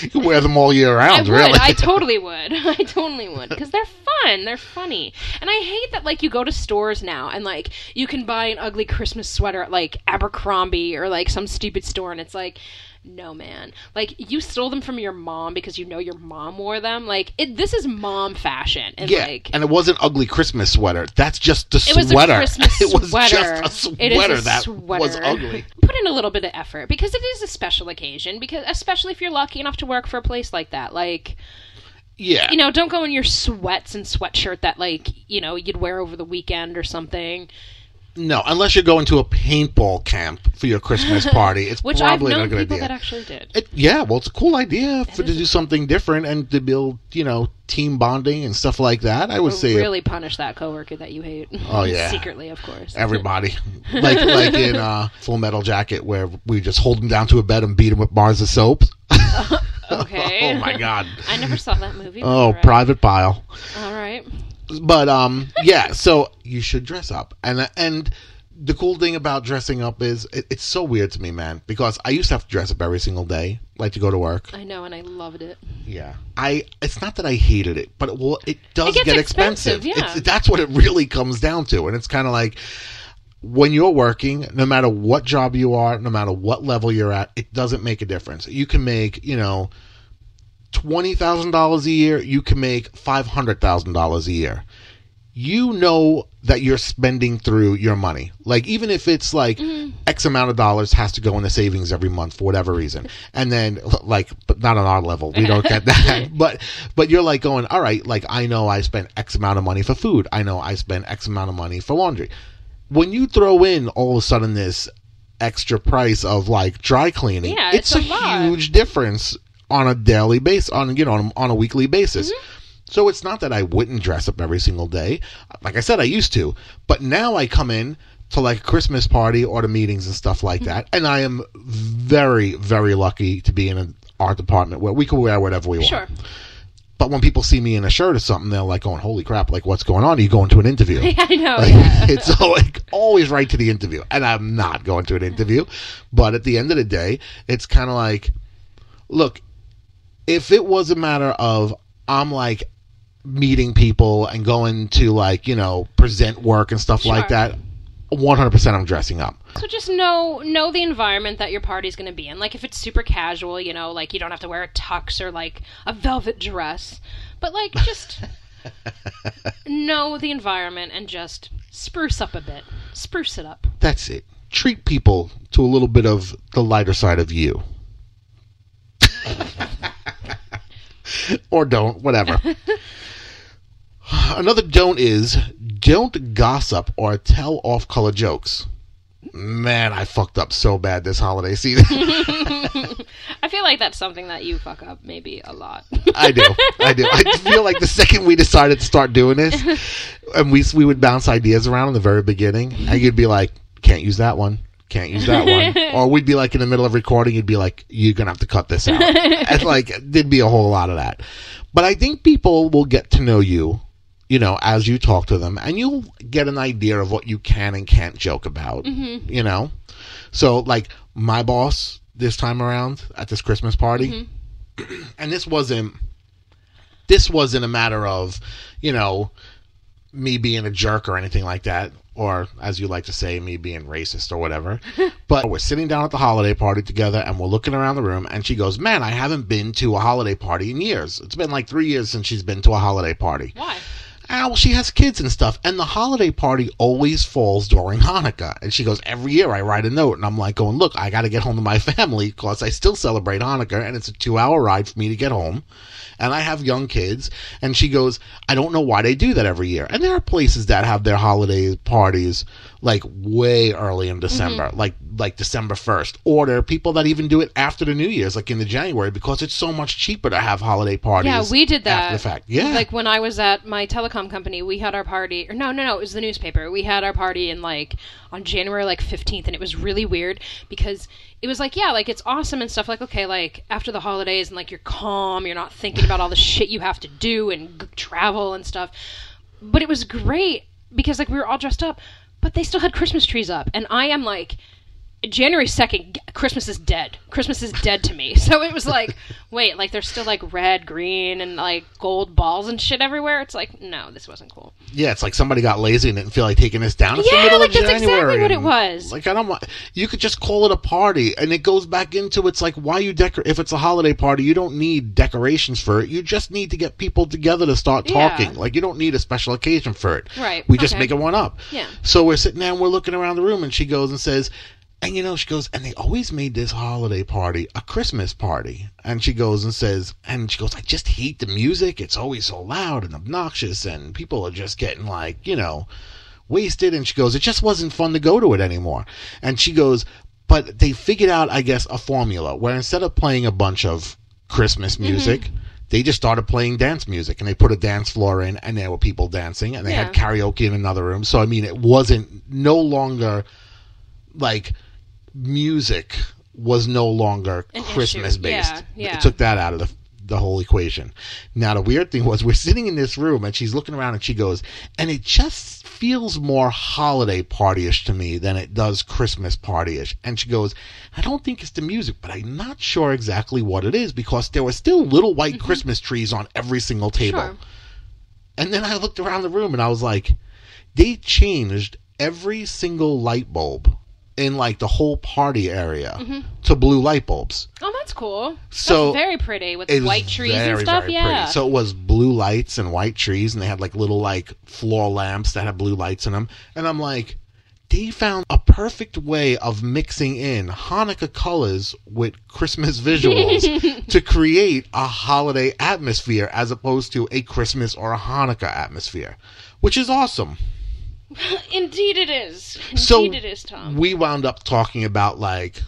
you can wear them all year I round, would. really. I totally would. I totally would because they're fun. They're funny, and I hate that like you go to stores now and like you can buy an ugly Christmas sweater at like Abercrombie or like some stupid store, and it's like. No man, like you stole them from your mom because you know your mom wore them. Like it, this is mom fashion, and yeah, like and it wasn't ugly Christmas sweater. That's just the it was a Christmas it was sweater. just a sweater a that sweater. was ugly. Put in a little bit of effort because it is a special occasion. Because especially if you're lucky enough to work for a place like that, like Yeah, you know, don't go in your sweats and sweatshirt that like you know you'd wear over the weekend or something. No, unless you're going to a paintball camp for your Christmas party, it's Which I've probably not a known good people idea. that actually did. It, yeah, well, it's a cool idea for to do something different and to build, you know, team bonding and stuff like that. I would say really punish that coworker that you hate. Oh, yeah. secretly, of course. everybody, like like in uh, Full Metal Jacket, where we just hold him down to a bed and beat him with bars of soap. okay. oh my god! I never saw that movie. but Oh, all right. Private Pyle. All right. But um, yeah. So you should dress up, and and the cool thing about dressing up is it, it's so weird to me, man. Because I used to have to dress up every single day, like to go to work. I know, and I loved it. Yeah, I. It's not that I hated it, but it, well, it does It get expensive, expensive. yeah. It's, that's what it really comes down to, and it's kind of like when you're working, no matter what job you are, no matter what level you're at, it doesn't make a difference. You can make, you know, twenty thousand dollars a year. You can make five hundred thousand dollars a year. You know that you're spending through your money. Like even if it's like mm-hmm. X amount of dollars has to go into savings every month for whatever reason, and then like, but not on our level, we don't get that. but but you're like going, all right, like I know I spent X amount of money for food. I know I spent X amount of money for laundry. When you throw in all of a sudden this extra price of like dry cleaning, Yeah, it's, it's a, a huge difference on a daily basis, on you know on, on a weekly basis. Mm-hmm. So it's not that I wouldn't dress up every single day. Like I said, I used to, but now I come in to like a Christmas party or to meetings and stuff like Mm-hmm. that, and I am very, very lucky to be in an art department where we can wear whatever we want. But when people see me in a shirt or something, they're like going, "Holy crap! Like what's going on? Are you going to an interview?" I know. Like, yeah. it's like always right to the interview, and I'm not going to an interview. But at the end of the day, it's kind of like, look, if it was a matter of I'm like meeting people and going to like you know present work and stuff like that, 100% I'm dressing up. So just know know the environment that your party's going to be in. Like if it's super casual, you know, like you don't have to wear a tux or like a velvet dress, but like just know the environment and just spruce up a bit. Spruce it up. That's it. Treat people to a little bit of the lighter side of you. or don't, whatever. Another don't is don't gossip or tell off color jokes. Man, I fucked up so bad this holiday season. I feel like that's something that you fuck up maybe a lot. I do. I do. I feel like the second we decided to start doing this, and we we would bounce ideas around in the very beginning, and you'd be like, "Can't use that one. Can't use that one," or we'd be like in the middle of recording, you'd be like, "You're gonna have to cut this out." and like, there'd be a whole lot of that. But I think people will get to know you, you know, as you talk to them, and you'll get an idea of what you can and can't joke about. Mm-hmm. You know, so like my boss this time around at this Christmas party mm-hmm. and this wasn't this wasn't a matter of you know me being a jerk or anything like that or as you like to say me being racist or whatever. But we're sitting down at the holiday party together and we're looking around the room and she goes man i haven't been to a holiday party in years. It's been like three years since she's been to a holiday party. Why? Ah, well, she has kids and stuff, and the holiday party always falls during Hanukkah. And she goes, every year I write a note, and I'm like, going, look, I got to get home to my family because I still celebrate Hanukkah, and it's a two-hour ride for me to get home, and I have young kids. And she goes, I don't know why they do that every year. And there are places that have their holiday parties like way early in mm-hmm. December, like like December first, or there are people that even do it after the New Year's, like in the January, because it's so much cheaper to have holiday parties. Yeah, we did that. after the fact. Yeah, Like when I was at my telecom company, we had our party. Or no, no, no, it was the newspaper. We had our party in like on January like 15th, and it was really weird because it was like, yeah, like it's awesome and stuff. Like, okay, like after the holidays and like you're calm, you're not thinking about all the shit you have to do and g- travel and stuff. But it was great because like we were all dressed up, but they still had Christmas trees up, and I am like. January 2nd, Christmas is dead. Christmas is dead to me. So it was like, wait, like there's still like red, green, and like gold balls and shit everywhere. It's like, no, this wasn't cool. Yeah, it's like somebody got lazy and didn't feel like taking this down. It's Yeah, the middle like, of that's exactly what it was. Like I don't want. You could just call it a party, and it goes back into it's like why you decorate. If it's a holiday party, you don't need decorations for it. You just need to get people together to start Yeah. talking. Like you don't need a special occasion for it. Right, We just okay. make it one up. Yeah. So we're sitting there and we're looking around the room, and she goes and says. And you know, she goes, and they always made this holiday party a Christmas party. And she goes and says, and she goes, I just hate the music. It's always so loud and obnoxious, and people are just getting like, you know, wasted. And she goes, it just wasn't fun to go to it anymore. And she goes, but they figured out, I guess, a formula where instead of playing a bunch of Christmas mm-hmm. music, they just started playing dance music and they put a dance floor in and there were people dancing and they had karaoke in another room. So, I mean, it wasn't no longer like music was no longer An Christmas issue. based. Yeah, yeah. It took that out of the the whole equation. Now the weird thing was we're sitting in this room and she's looking around and she goes, and it just feels more holiday partyish to me than it does Christmas partyish. And she goes, I don't think it's the music, but I'm not sure exactly what it is because there were still little white mm-hmm. Christmas trees on every single table. Sure. And then I looked around the room and I was like, they changed every single light bulb in like the whole party area mm-hmm. to blue light bulbs. Oh, that's cool. So, that's very pretty with white trees very, and stuff. Yeah. pretty. So it was blue lights and white trees, and they had like little like floor lamps that had blue lights in them. And I'm like, they found a perfect way of mixing in Hanukkah colors with Christmas visuals to create a holiday atmosphere as opposed to a Christmas or a Hanukkah atmosphere, which is awesome. Indeed, it is. Indeed, So it is, Tom. we wound up talking about like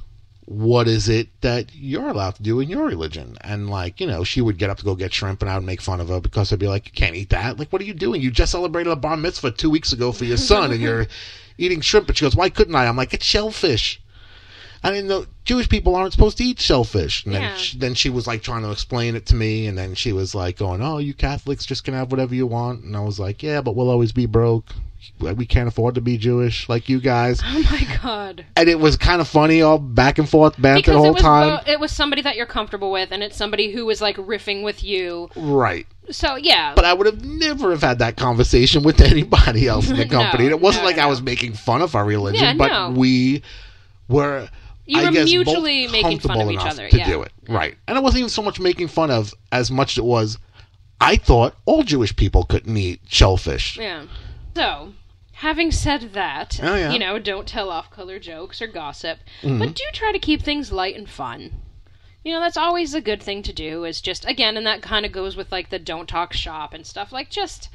what is it that you're allowed to do in your religion? And like you know she would get up to go get shrimp and i would make fun of her because i'd be like you can't eat that. Like what are you doing? You just celebrated a bar mitzvah two weeks ago for your son and you're eating shrimp. And she goes why couldn't i? I'm like it's shellfish I didn't know Jewish people aren't supposed to eat shellfish. And then, Yeah. she, then she was like trying to explain it to me, and then she was like going, "Oh, you Catholics just can have whatever you want." And I was like, "Yeah, but we'll always be broke. We can't afford to be Jewish like you guys." oh my god. and it was kind of funny, all back and forth banter Because the it whole was time. it was somebody that you're comfortable with, and it's somebody who was like riffing with you. right. So yeah. But I would have never have had that conversation with anybody else in the No, company. it wasn't no, like I was making fun of our religion, Yeah, but no. we were. You I were guess, mutually making fun of each other, to yeah. do it, right? And it wasn't even so much making fun of as much as it was. I thought all Jewish people couldn't eat shellfish. Yeah. So, having said that, Oh, yeah. Mm-hmm. you know, don't tell off color jokes or gossip, but do try to keep things light and fun. You know, that's always a good thing to do, is just, again, and that kind of goes with like the don't talk shop and stuff, like just.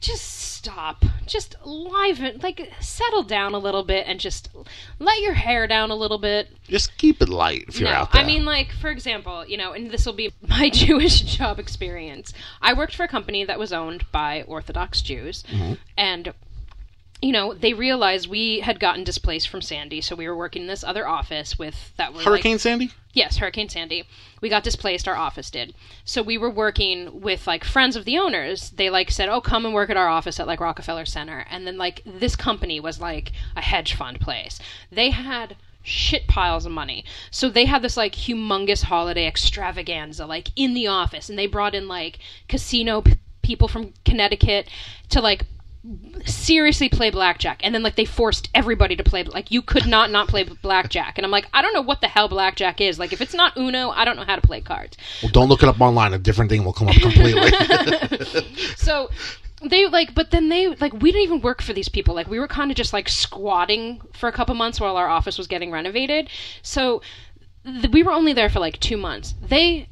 Just stop. Just liven, like settle down a little bit and just let your hair down a little bit. Just keep it light if you're no, out there. I mean, like, for example, you know, and this will be my Jewish job experience. I worked for a company that was owned by Orthodox Jews, Mm-hmm. and, you know, they realized we had gotten displaced from Sandy, so we were working in this other office with that like- Hurricane Sandy. Yes, Hurricane Sandy. We got displaced, our office did. So we were working with like friends of the owners. They like said, "Oh, come and work at our office at like Rockefeller Center." And then like this company was like a hedge fund place. They had shit piles of money. So they had this like humongous holiday extravaganza like in the office and they brought in like casino p- people from Connecticut to like seriously play blackjack. And then like they forced everybody to play like you could not not play blackjack. And i'm like i don't know what the hell blackjack is. Like if it's not uno i don't know how to play cards. Well, don't look it up online. A different thing will come up completely. so they like but then they like we didn't even work for these people. Like we were kind of just like squatting for a couple months while our office was getting renovated. So th- we were only there for like two months. They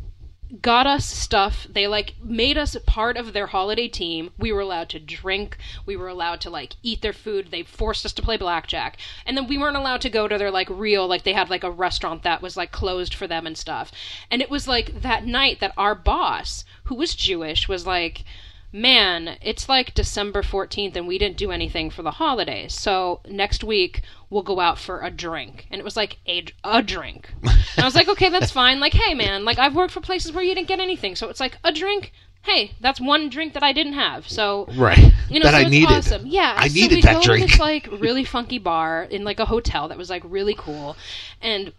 got us stuff. They like made us part of their holiday team. We were allowed to drink. We were allowed to like eat their food. They forced us to play blackjack. And then we weren't allowed to go to their like real like they had like a restaurant that was like closed for them and stuff. And it was like that night that our boss who was jewish was like man, it's like December 14th and we didn't do anything for the holidays. So next week we'll go out for a drink. And it was like a, a drink. And I was like, okay, that's fine. Like, hey, man, like I've worked for places where you didn't get anything. So it's like a drink. Hey, that's one drink that I didn't have. So right. you know, that so I needed. awesome. Yeah, I so needed we that drink. To this like really funky bar in like a hotel that was like really cool, and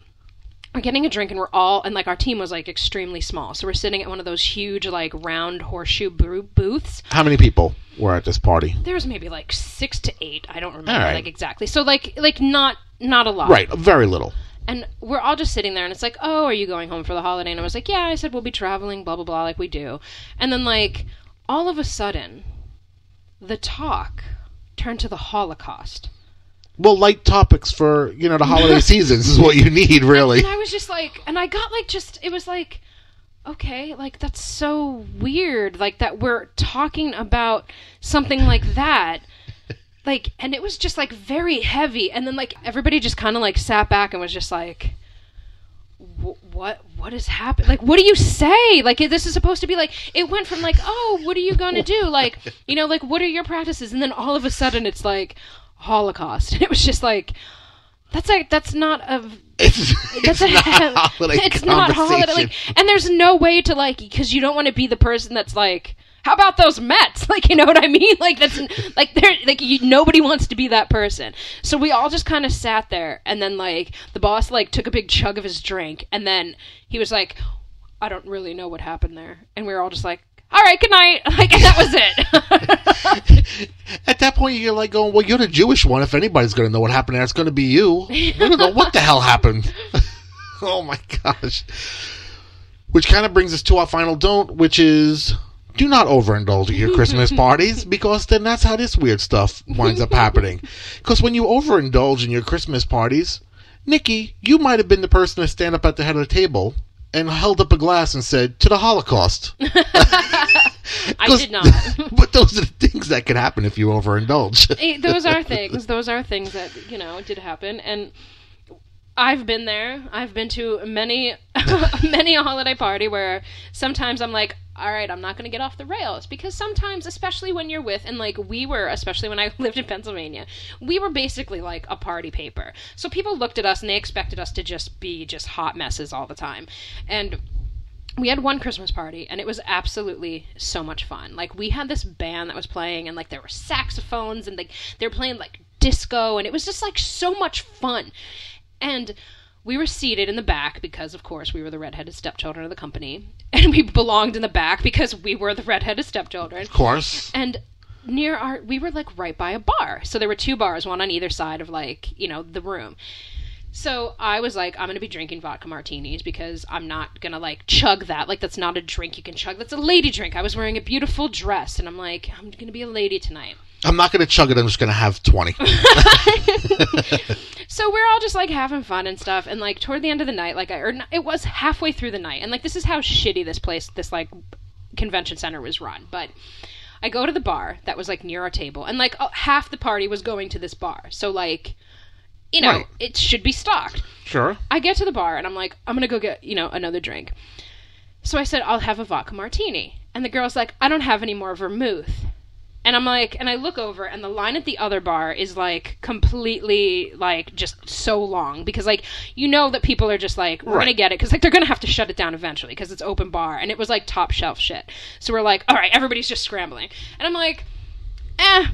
we're getting a drink, and we're all and like our team was like extremely small, so we're sitting at one of those huge like round horseshoe boo- booths. How many people were at this party? There was maybe like six to eight. I don't remember right. like exactly. So like like not not a lot. Right, very little. And we're all just sitting there, and it's like, oh, are you going home for the holiday? And I was like, yeah. I said we'll be traveling, blah blah blah, like we do. And then like all of a sudden, the talk turned to the Holocaust. Well, light topics for you know the holiday seasons is what you need, really. And I was just like, and I got like just it was like, okay, like that's so weird, like that we're talking about something like that. Like, and it was just like very heavy, and then like everybody just kind of like sat back and was just like, "Wh- what what is happening? Like what do you say? Like this is supposed to be like it went from like oh what are you gonna do? Like you know like what are your practices? And then all of a sudden it's like holocaust and it was just like That's like that's not a It's, that's it's not a holiday it's not holiday like and there's no way to like because you don't want to be the person that's like how about those Mets? Like, you know what I mean? Like that's like they're like you, nobody wants to be that person. So we all just kind of sat there, and then like the boss like took a big chug of his drink, and then he was like, "I don't really know what happened there," and we were all just like, "All right, good night." Like, that was it. At that point, you're like going, "Well, you're the Jewish one. If anybody's going to know what happened there, it's going to be you. We don't know what the hell happened." oh my gosh! Which kind of brings us to our final don't, which is do not overindulge at your Christmas parties because then that's how this weird stuff winds up happening. Because when you overindulge in your Christmas parties, Nikki, you might have been the person to stand up at the head of the table and held up a glass and said, "To the Holocaust." I did not. but those are the things that could happen if you overindulge. Eh, those are things. Those are things that you know did happen, and I've been there. I've been to many, many a holiday party where sometimes I'm like, all right, I'm not going to get off the rails because sometimes, especially when you're with, and like we were, especially when I lived in Pennsylvania, we were basically like a party paper. So people looked at us and they expected us to just be just hot messes all the time, and we had one Christmas party and it was absolutely so much fun. Like we had this band that was playing and like there were saxophones and like they were playing like disco and it was just like so much fun. And we were seated in the back because of course we were the redheaded stepchildren of the company and we belonged in the back because we were the redheaded stepchildren. of course. And near our we were like right by a bar. So there were two bars, one on either side of like, you know, the room. So I was like, I'm gonna be drinking vodka martinis because I'm not gonna like chug that. Like that's not a drink you can chug. That's a lady drink. I was wearing a beautiful dress, and I'm like, I'm gonna be a lady tonight. I'm not going to chug it. I'm just going to have 20. So we're all just like having fun and stuff, and like toward the end of the night, like I or it was halfway through the night, and like this is how shitty this place, this like convention center was run. But I go to the bar that was like near our table, and like uh, half the party was going to this bar. So like, you know, Right. it should be stocked. Sure. I get to the bar and I'm like, I'm gonna go get, you know, another drink. So I said, I'll have a vodka martini. And the girl's like, I don't have any more vermouth. And I'm like, and I look over and the line at the other bar is like completely like just so long. Because like you know that people are just like we're gonna get it. Because like they're gonna have to shut it down eventually because it's open bar and it was like top shelf shit. So we're like, all right, everybody's just scrambling, and I'm like, eh,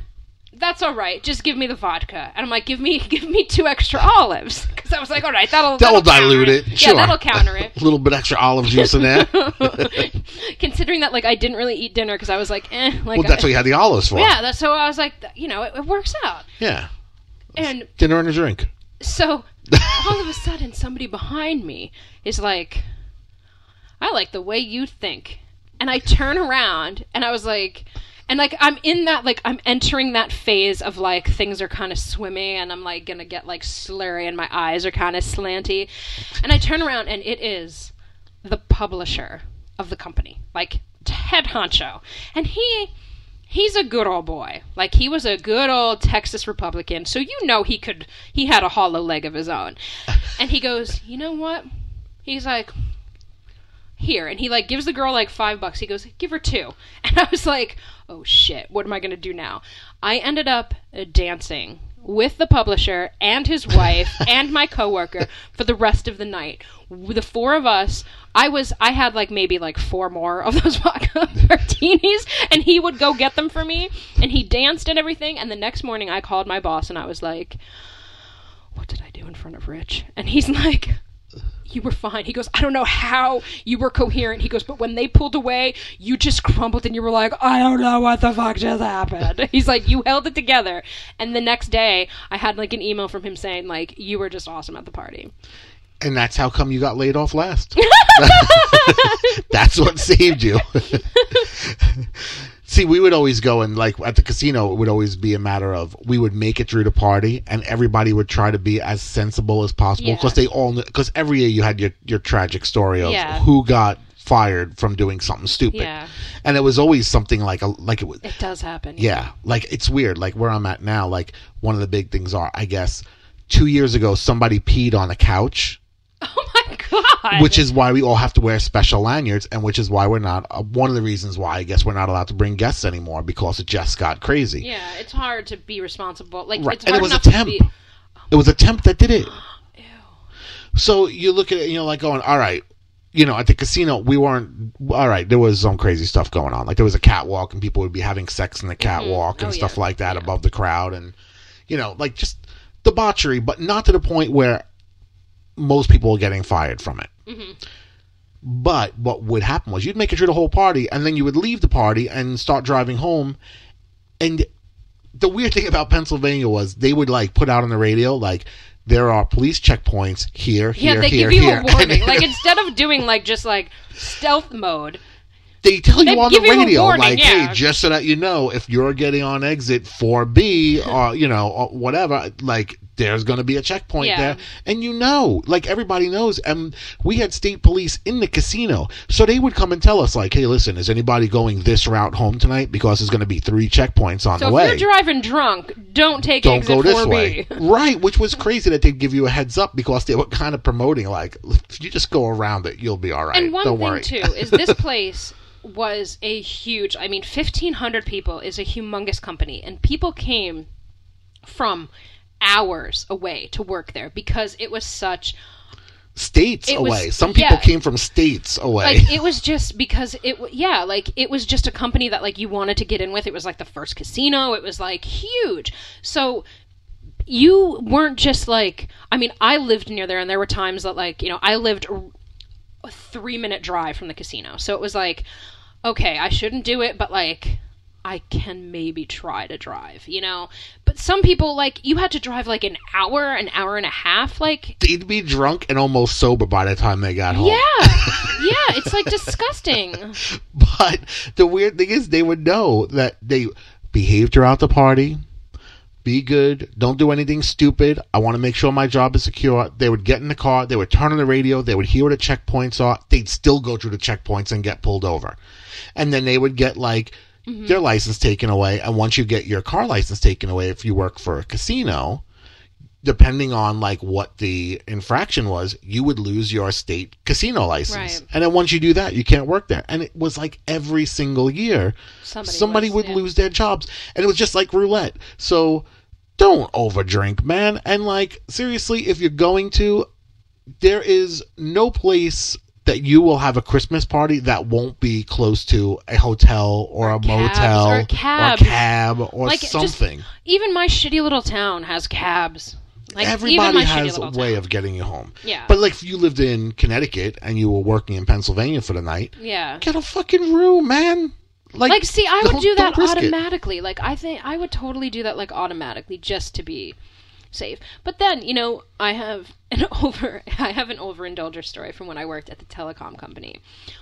that's all right. Just give me the vodka. And I'm like, give me give me two extra olives because I was like, all right, that'll That will that'll dilute it. Sure. Yeah, that'll counter it. A little bit extra olive juice in there. Considering that like I didn't really eat dinner because I was like, eh, like well, that's I- what you had the olives for. yeah. That's so I was like, you know, it, it works out. Yeah. And Dinner and a drink. so all of a sudden, somebody behind me is like, I like the way you think. And I turn around and I was like, and like I'm in that like I'm entering that phase of like things are kind of swimmy and I'm like gonna get like slurry and my eyes are kind of slanty, and I turn around and it is the publisher of the company, like Ted honcho, and he he's a good old boy. Like he was a good old Texas Republican, so you know he could he had a hollow leg of his own. And he goes, "You know what?" He's like, "Here." And he like gives the girl like 5 bucks. He goes, "Give her 2." And I was like, "Oh shit, what am I going to do now?" I ended up dancing with the publisher and his wife and my coworker for the rest of the night. The four of us, I was I had like maybe like four more of those vodka martinis and he would go get them for me and he danced and everything and the next morning I called my boss and I was like what did I do in front of Rich? And he's like you were fine. He goes, I don't know how you were coherent. He goes, but when they pulled away, you just crumbled and you were like, I don't know what the fuck just happened. He's like, you held it together. And the next day, I had like an email from him saying, like, you were just awesome at the party. And that's how come you got laid off last. that's what saved you. See, we would always go and like at the casino, it would always be a matter of we would make it through the party, and everybody would try to be as sensible as possible Yeah. because they all because every year you had your your tragic story of Yeah. who got fired from doing something stupid, Yeah. and it was always something like a like it was It does happen. yeah, like it's weird. Like where I'm at now, like one of the big things are, I guess, two years ago somebody peed on a couch, Oh my god. which is why we all have to wear special lanyards, and which is why we're not. Uh, one of the reasons why I guess we're not allowed to bring guests anymore because it just got crazy. Yeah, it's hard to be responsible. Like Right. it's And it was a temp. be. Oh It was a temp that did it. Ew. So you look at it, and you're like going, all right, you know, at the casino, we weren't, all right, there was some crazy stuff going on. Like there was a catwalk and people would be having sex in the catwalk and Oh, stuff yeah. like that Yeah. above the crowd. And, you know, like just debauchery, but not to the point where most people were getting fired from it. Mm-hmm. But what would happen was you'd make it through the whole party and then you would leave the party and start driving home. And the weird thing about Pennsylvania was they would like put out on the radio, like, there are police checkpoints here, Yeah, here, they here, give you here. a warning. like instead of doing like just like stealth mode, they tell you They on the radio, warning, like, yeah. hey, just so that you know, if you're getting on exit 4B or, you know, or whatever, like, there's going to be a checkpoint Yeah. there. And you know, like, everybody knows. And we had state police in the casino. So they would come and tell us, like, hey, listen, is anybody going this route home tonight? Because there's going to be three checkpoints on so the if way. you're driving drunk, don't take don't exit go this 4B. way. Right, which was crazy that they'd give you a heads up because they were kind of promoting, like, if you just go around it, you'll be all right. And one don't thing worry. too is this place was a huge. I mean, fifteen hundred people is a humongous company, and people came from hours away to work there because it was such states It was- away. Some people yeah. came from states away. like it was just because it yeah like it was just a company that like you wanted to get in with it was like the first casino it was like huge so you weren't just like i mean i lived near there and there were times that like you know i lived a, a three minute drive from the casino so it was like okay i shouldn't do it but like i can maybe try to drive you know but some people like you had to drive like an hour an hour and a half like They'd be drunk and almost sober by the time they got home. yeah yeah it's like disgusting But the weird thing is, they would know that they behave throughout the party. Be good. Don't do anything stupid. I want to make sure my job is secure. They would get in the car. They would turn on the radio. They would hear where the checkpoints are. They'd still go through the checkpoints and get pulled over. And then they would get like Mm-hmm. their license taken away. And once you get your car license taken away, if you work for a casino, depending on like what the infraction was, you would lose your state casino license. Right. And then once you do that, you can't work there. And it was like every single year, Somebody somebody, was, would yeah. lose their jobs. And it was just like roulette. So don't overdrink, man. And like, seriously, if you're going to, there is no place that you will have a Christmas party that won't be close to a hotel or, a cabs, motel or cabs. or cab or Like, just- something. Even my shitty little town has cabs. Like Everybody has a way town. of getting you home. Yeah. But like if you lived in Connecticut and you were working in Pennsylvania for the night, yeah. get a fucking room, man. Like, Like, see, I would don't- that don't it. automatically. Like, I think I would totally do that like automatically just to be safe. But then, you know, I have an over I have an overindulger story from when I worked at the telecom company.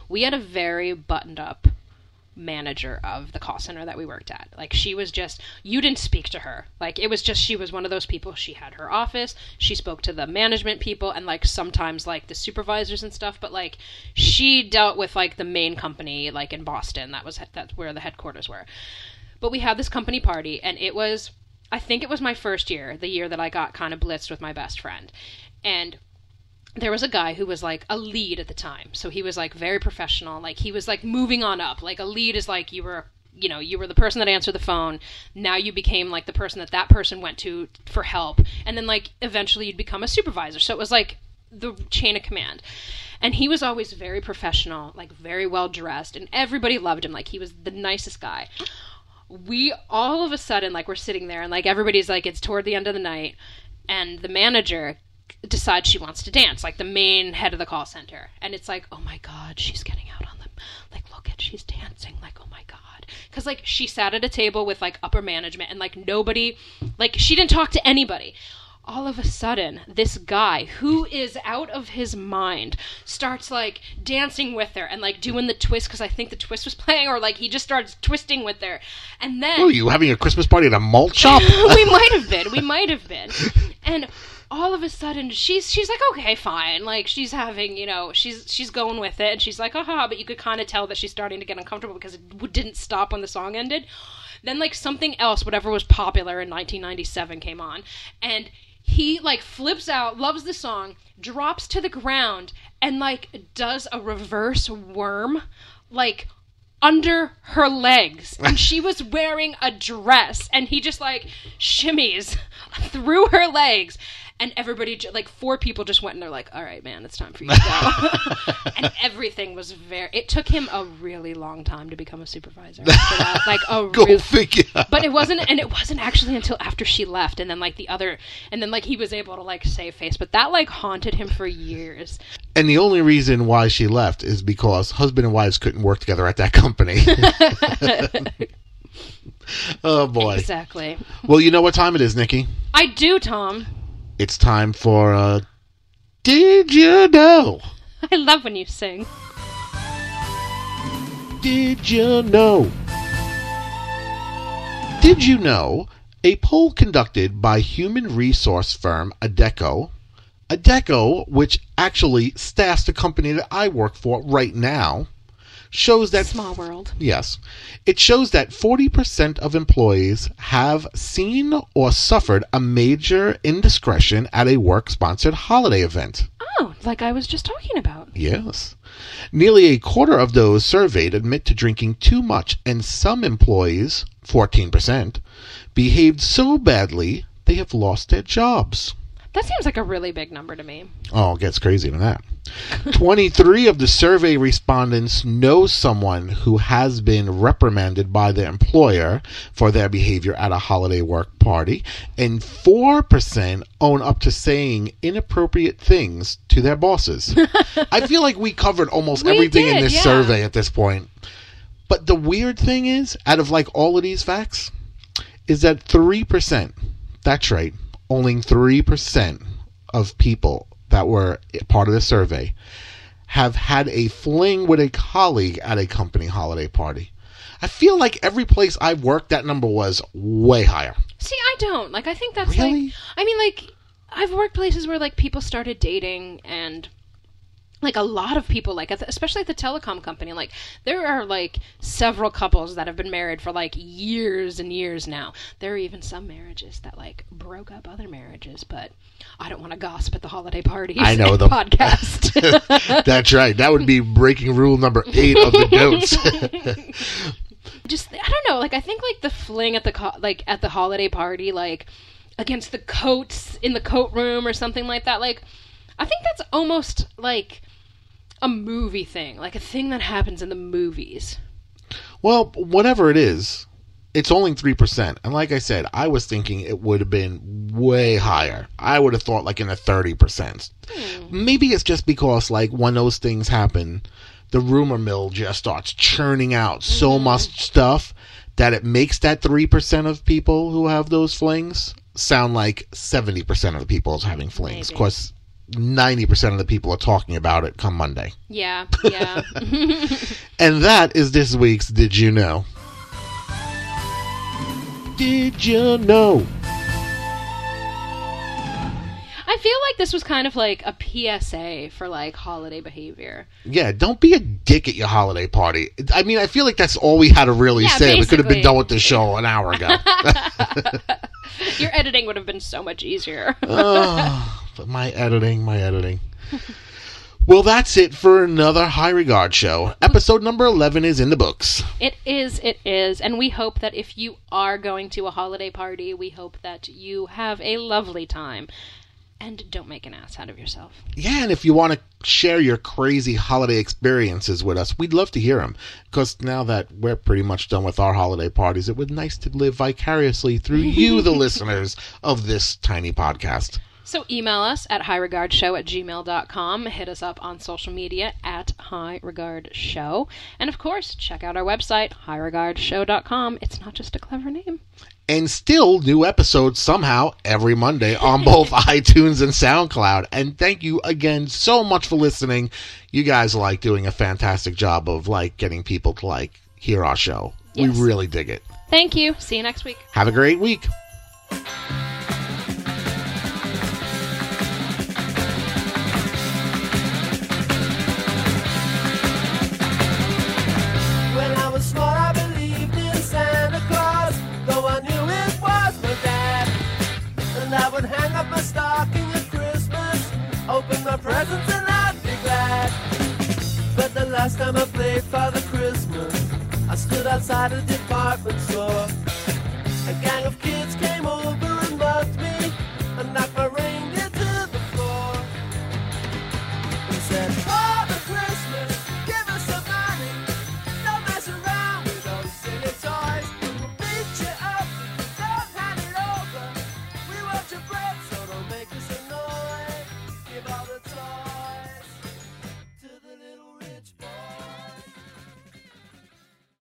We had a very buttoned up manager of the call center that we worked at. Like she was just you didn't speak to her. Like it was just she was one of those people. She had her office. She spoke to the management people and like sometimes like the supervisors and stuff, but like she dealt with like the main company like in Boston. That was that's where the headquarters were. But we had this company party and it was I think it was my first year, the year that I got kind of blitzed with my best friend. And there was a guy who was like a lead at the time. So he was like very professional. Like he was like moving on up. Like a lead is like you were, you know, you were the person that answered the phone. Now you became like the person that that person went to for help. And then like eventually you'd become a supervisor. So it was like the chain of command. And he was always very professional, like very well dressed, and everybody loved him. Like he was the nicest guy we all of a sudden like we're sitting there and like everybody's like it's toward the end of the night and the manager decides she wants to dance like the main head of the call center. And it's like oh my god she's getting out on them like look at she's dancing like oh my god. Because like she sat at a table with like upper management and like nobody like she didn't talk to anybody all of a sudden, this guy who is out of his mind starts like dancing with her and like doing the twist because I think the twist was playing, or like he just starts twisting with her. And then Oh, you having a Christmas party at a malt shop? we might have been, we might have been. And all of a sudden she's she's like okay fine like she's having you know she's she's going with it and she's like ah haha but you could kind of tell that she's starting to get uncomfortable because it w- didn't stop when the song ended then like something else whatever was popular in 1997 came on and he like flips out loves the song drops to the ground and like does a reverse worm like under her legs. And she was wearing a dress and he just like shimmies through her legs and everybody like four people just went and they're like all right man it's time for you to go and everything was very it took him a really long time to become a supervisor that like a Go real- figure. but it wasn't and it wasn't actually until after she left and then like the other and then like he was able to like save face but that like haunted him for years And the only reason why she left is because husband and wives couldn't work together at that company. oh boy. exactly Well, you know what time it is, Nikki? i do tom It's time for uh Did you know? i love when you sing Did you know? Did you know a poll conducted by human resource firm Adecco, Adecco, which actually staffs the company that I work for right now, shows that small world Yes. It shows that 40% of employees have seen or suffered a major indiscretion at a work sponsored holiday event. oh like i was just talking about Yes. Nearly a quarter of those surveyed admit to drinking too much, and some employees, 14%, behaved so badly they have lost their jobs. That seems like a really big number to me Oh, it gets crazier than that. 23 of the survey respondents know someone who has been reprimanded by their employer for their behavior at a holiday work party, and 4% own up to saying inappropriate things to their bosses. I feel like we covered almost We everything in this yeah. survey at this point. But the weird thing is, out of like all of these facts, is that 3%, that's right, only 3% of people that were part of the survey have had a fling with a colleague at a company holiday party. I feel like every place I've worked, that number was way higher. See, I don't. Like, I think that's Really? like. I mean, like, I've worked places where like people started dating and. Like a lot of people, like especially at the telecom company, like there are like several couples that have been married for like years and years now. There are even some marriages that like broke up other marriages, but I don't want to gossip at the holiday parties. I know the podcast. That's right. That would be breaking rule number eight of the notes. just I don't know. Like I think like the fling at the co- like at the holiday party, like against the coats in the coat room or something like that. Like I think that's almost like a movie thing, like a thing that happens in the movies. well, whatever it is, it's only 3%. And like I said, I was thinking it would have been way higher. I would have thought like in the 30%. Hmm. Maybe it's just because, like, when those things happen, the rumor mill just starts churning out so mm-hmm. much stuff that it makes that 3% of people who have those flings sound like 70% of the people is having flings. Of Maybe. Course, 90% of the people are talking about it come Monday. Yeah, yeah. And that is this week's Did You Know? Did you know? I feel like this was kind of like a PSA for like holiday behavior. Yeah, don't be a dick at your holiday party. I mean, I feel like that's all we had to really Yeah, say. We could have been done with the show an hour ago. Your editing would have been so much easier. oh, but my editing, my editing. Well, that's it for another High Regard show. Episode number 11 is in the books. It is, it is. And we hope that if you are going to a holiday party, we hope that you have a lovely time. And don't make an ass out of yourself. Yeah, and if you want to share your crazy holiday experiences with us, we'd love to hear them. Because now that we're pretty much done with our holiday parties, it would be nice to live vicariously through you, the listeners of this tiny podcast. So email us at highregardshow at gmail.com. Hit us up on social media at highregardshow. And of course, check out our website, highregardshow.com. It's not just a clever name. And still new episodes somehow every Monday on both iTunes and SoundCloud. And thank you again so much for listening. You guys are like doing a fantastic job of like getting people to like hear our show. Yes. We really dig it. Thank you. See you next week. Have a great week. Stocking at Christmas, open my presents, and I'd be glad. But the last time I played Father Christmas, I stood outside a department store. A gang of kids came over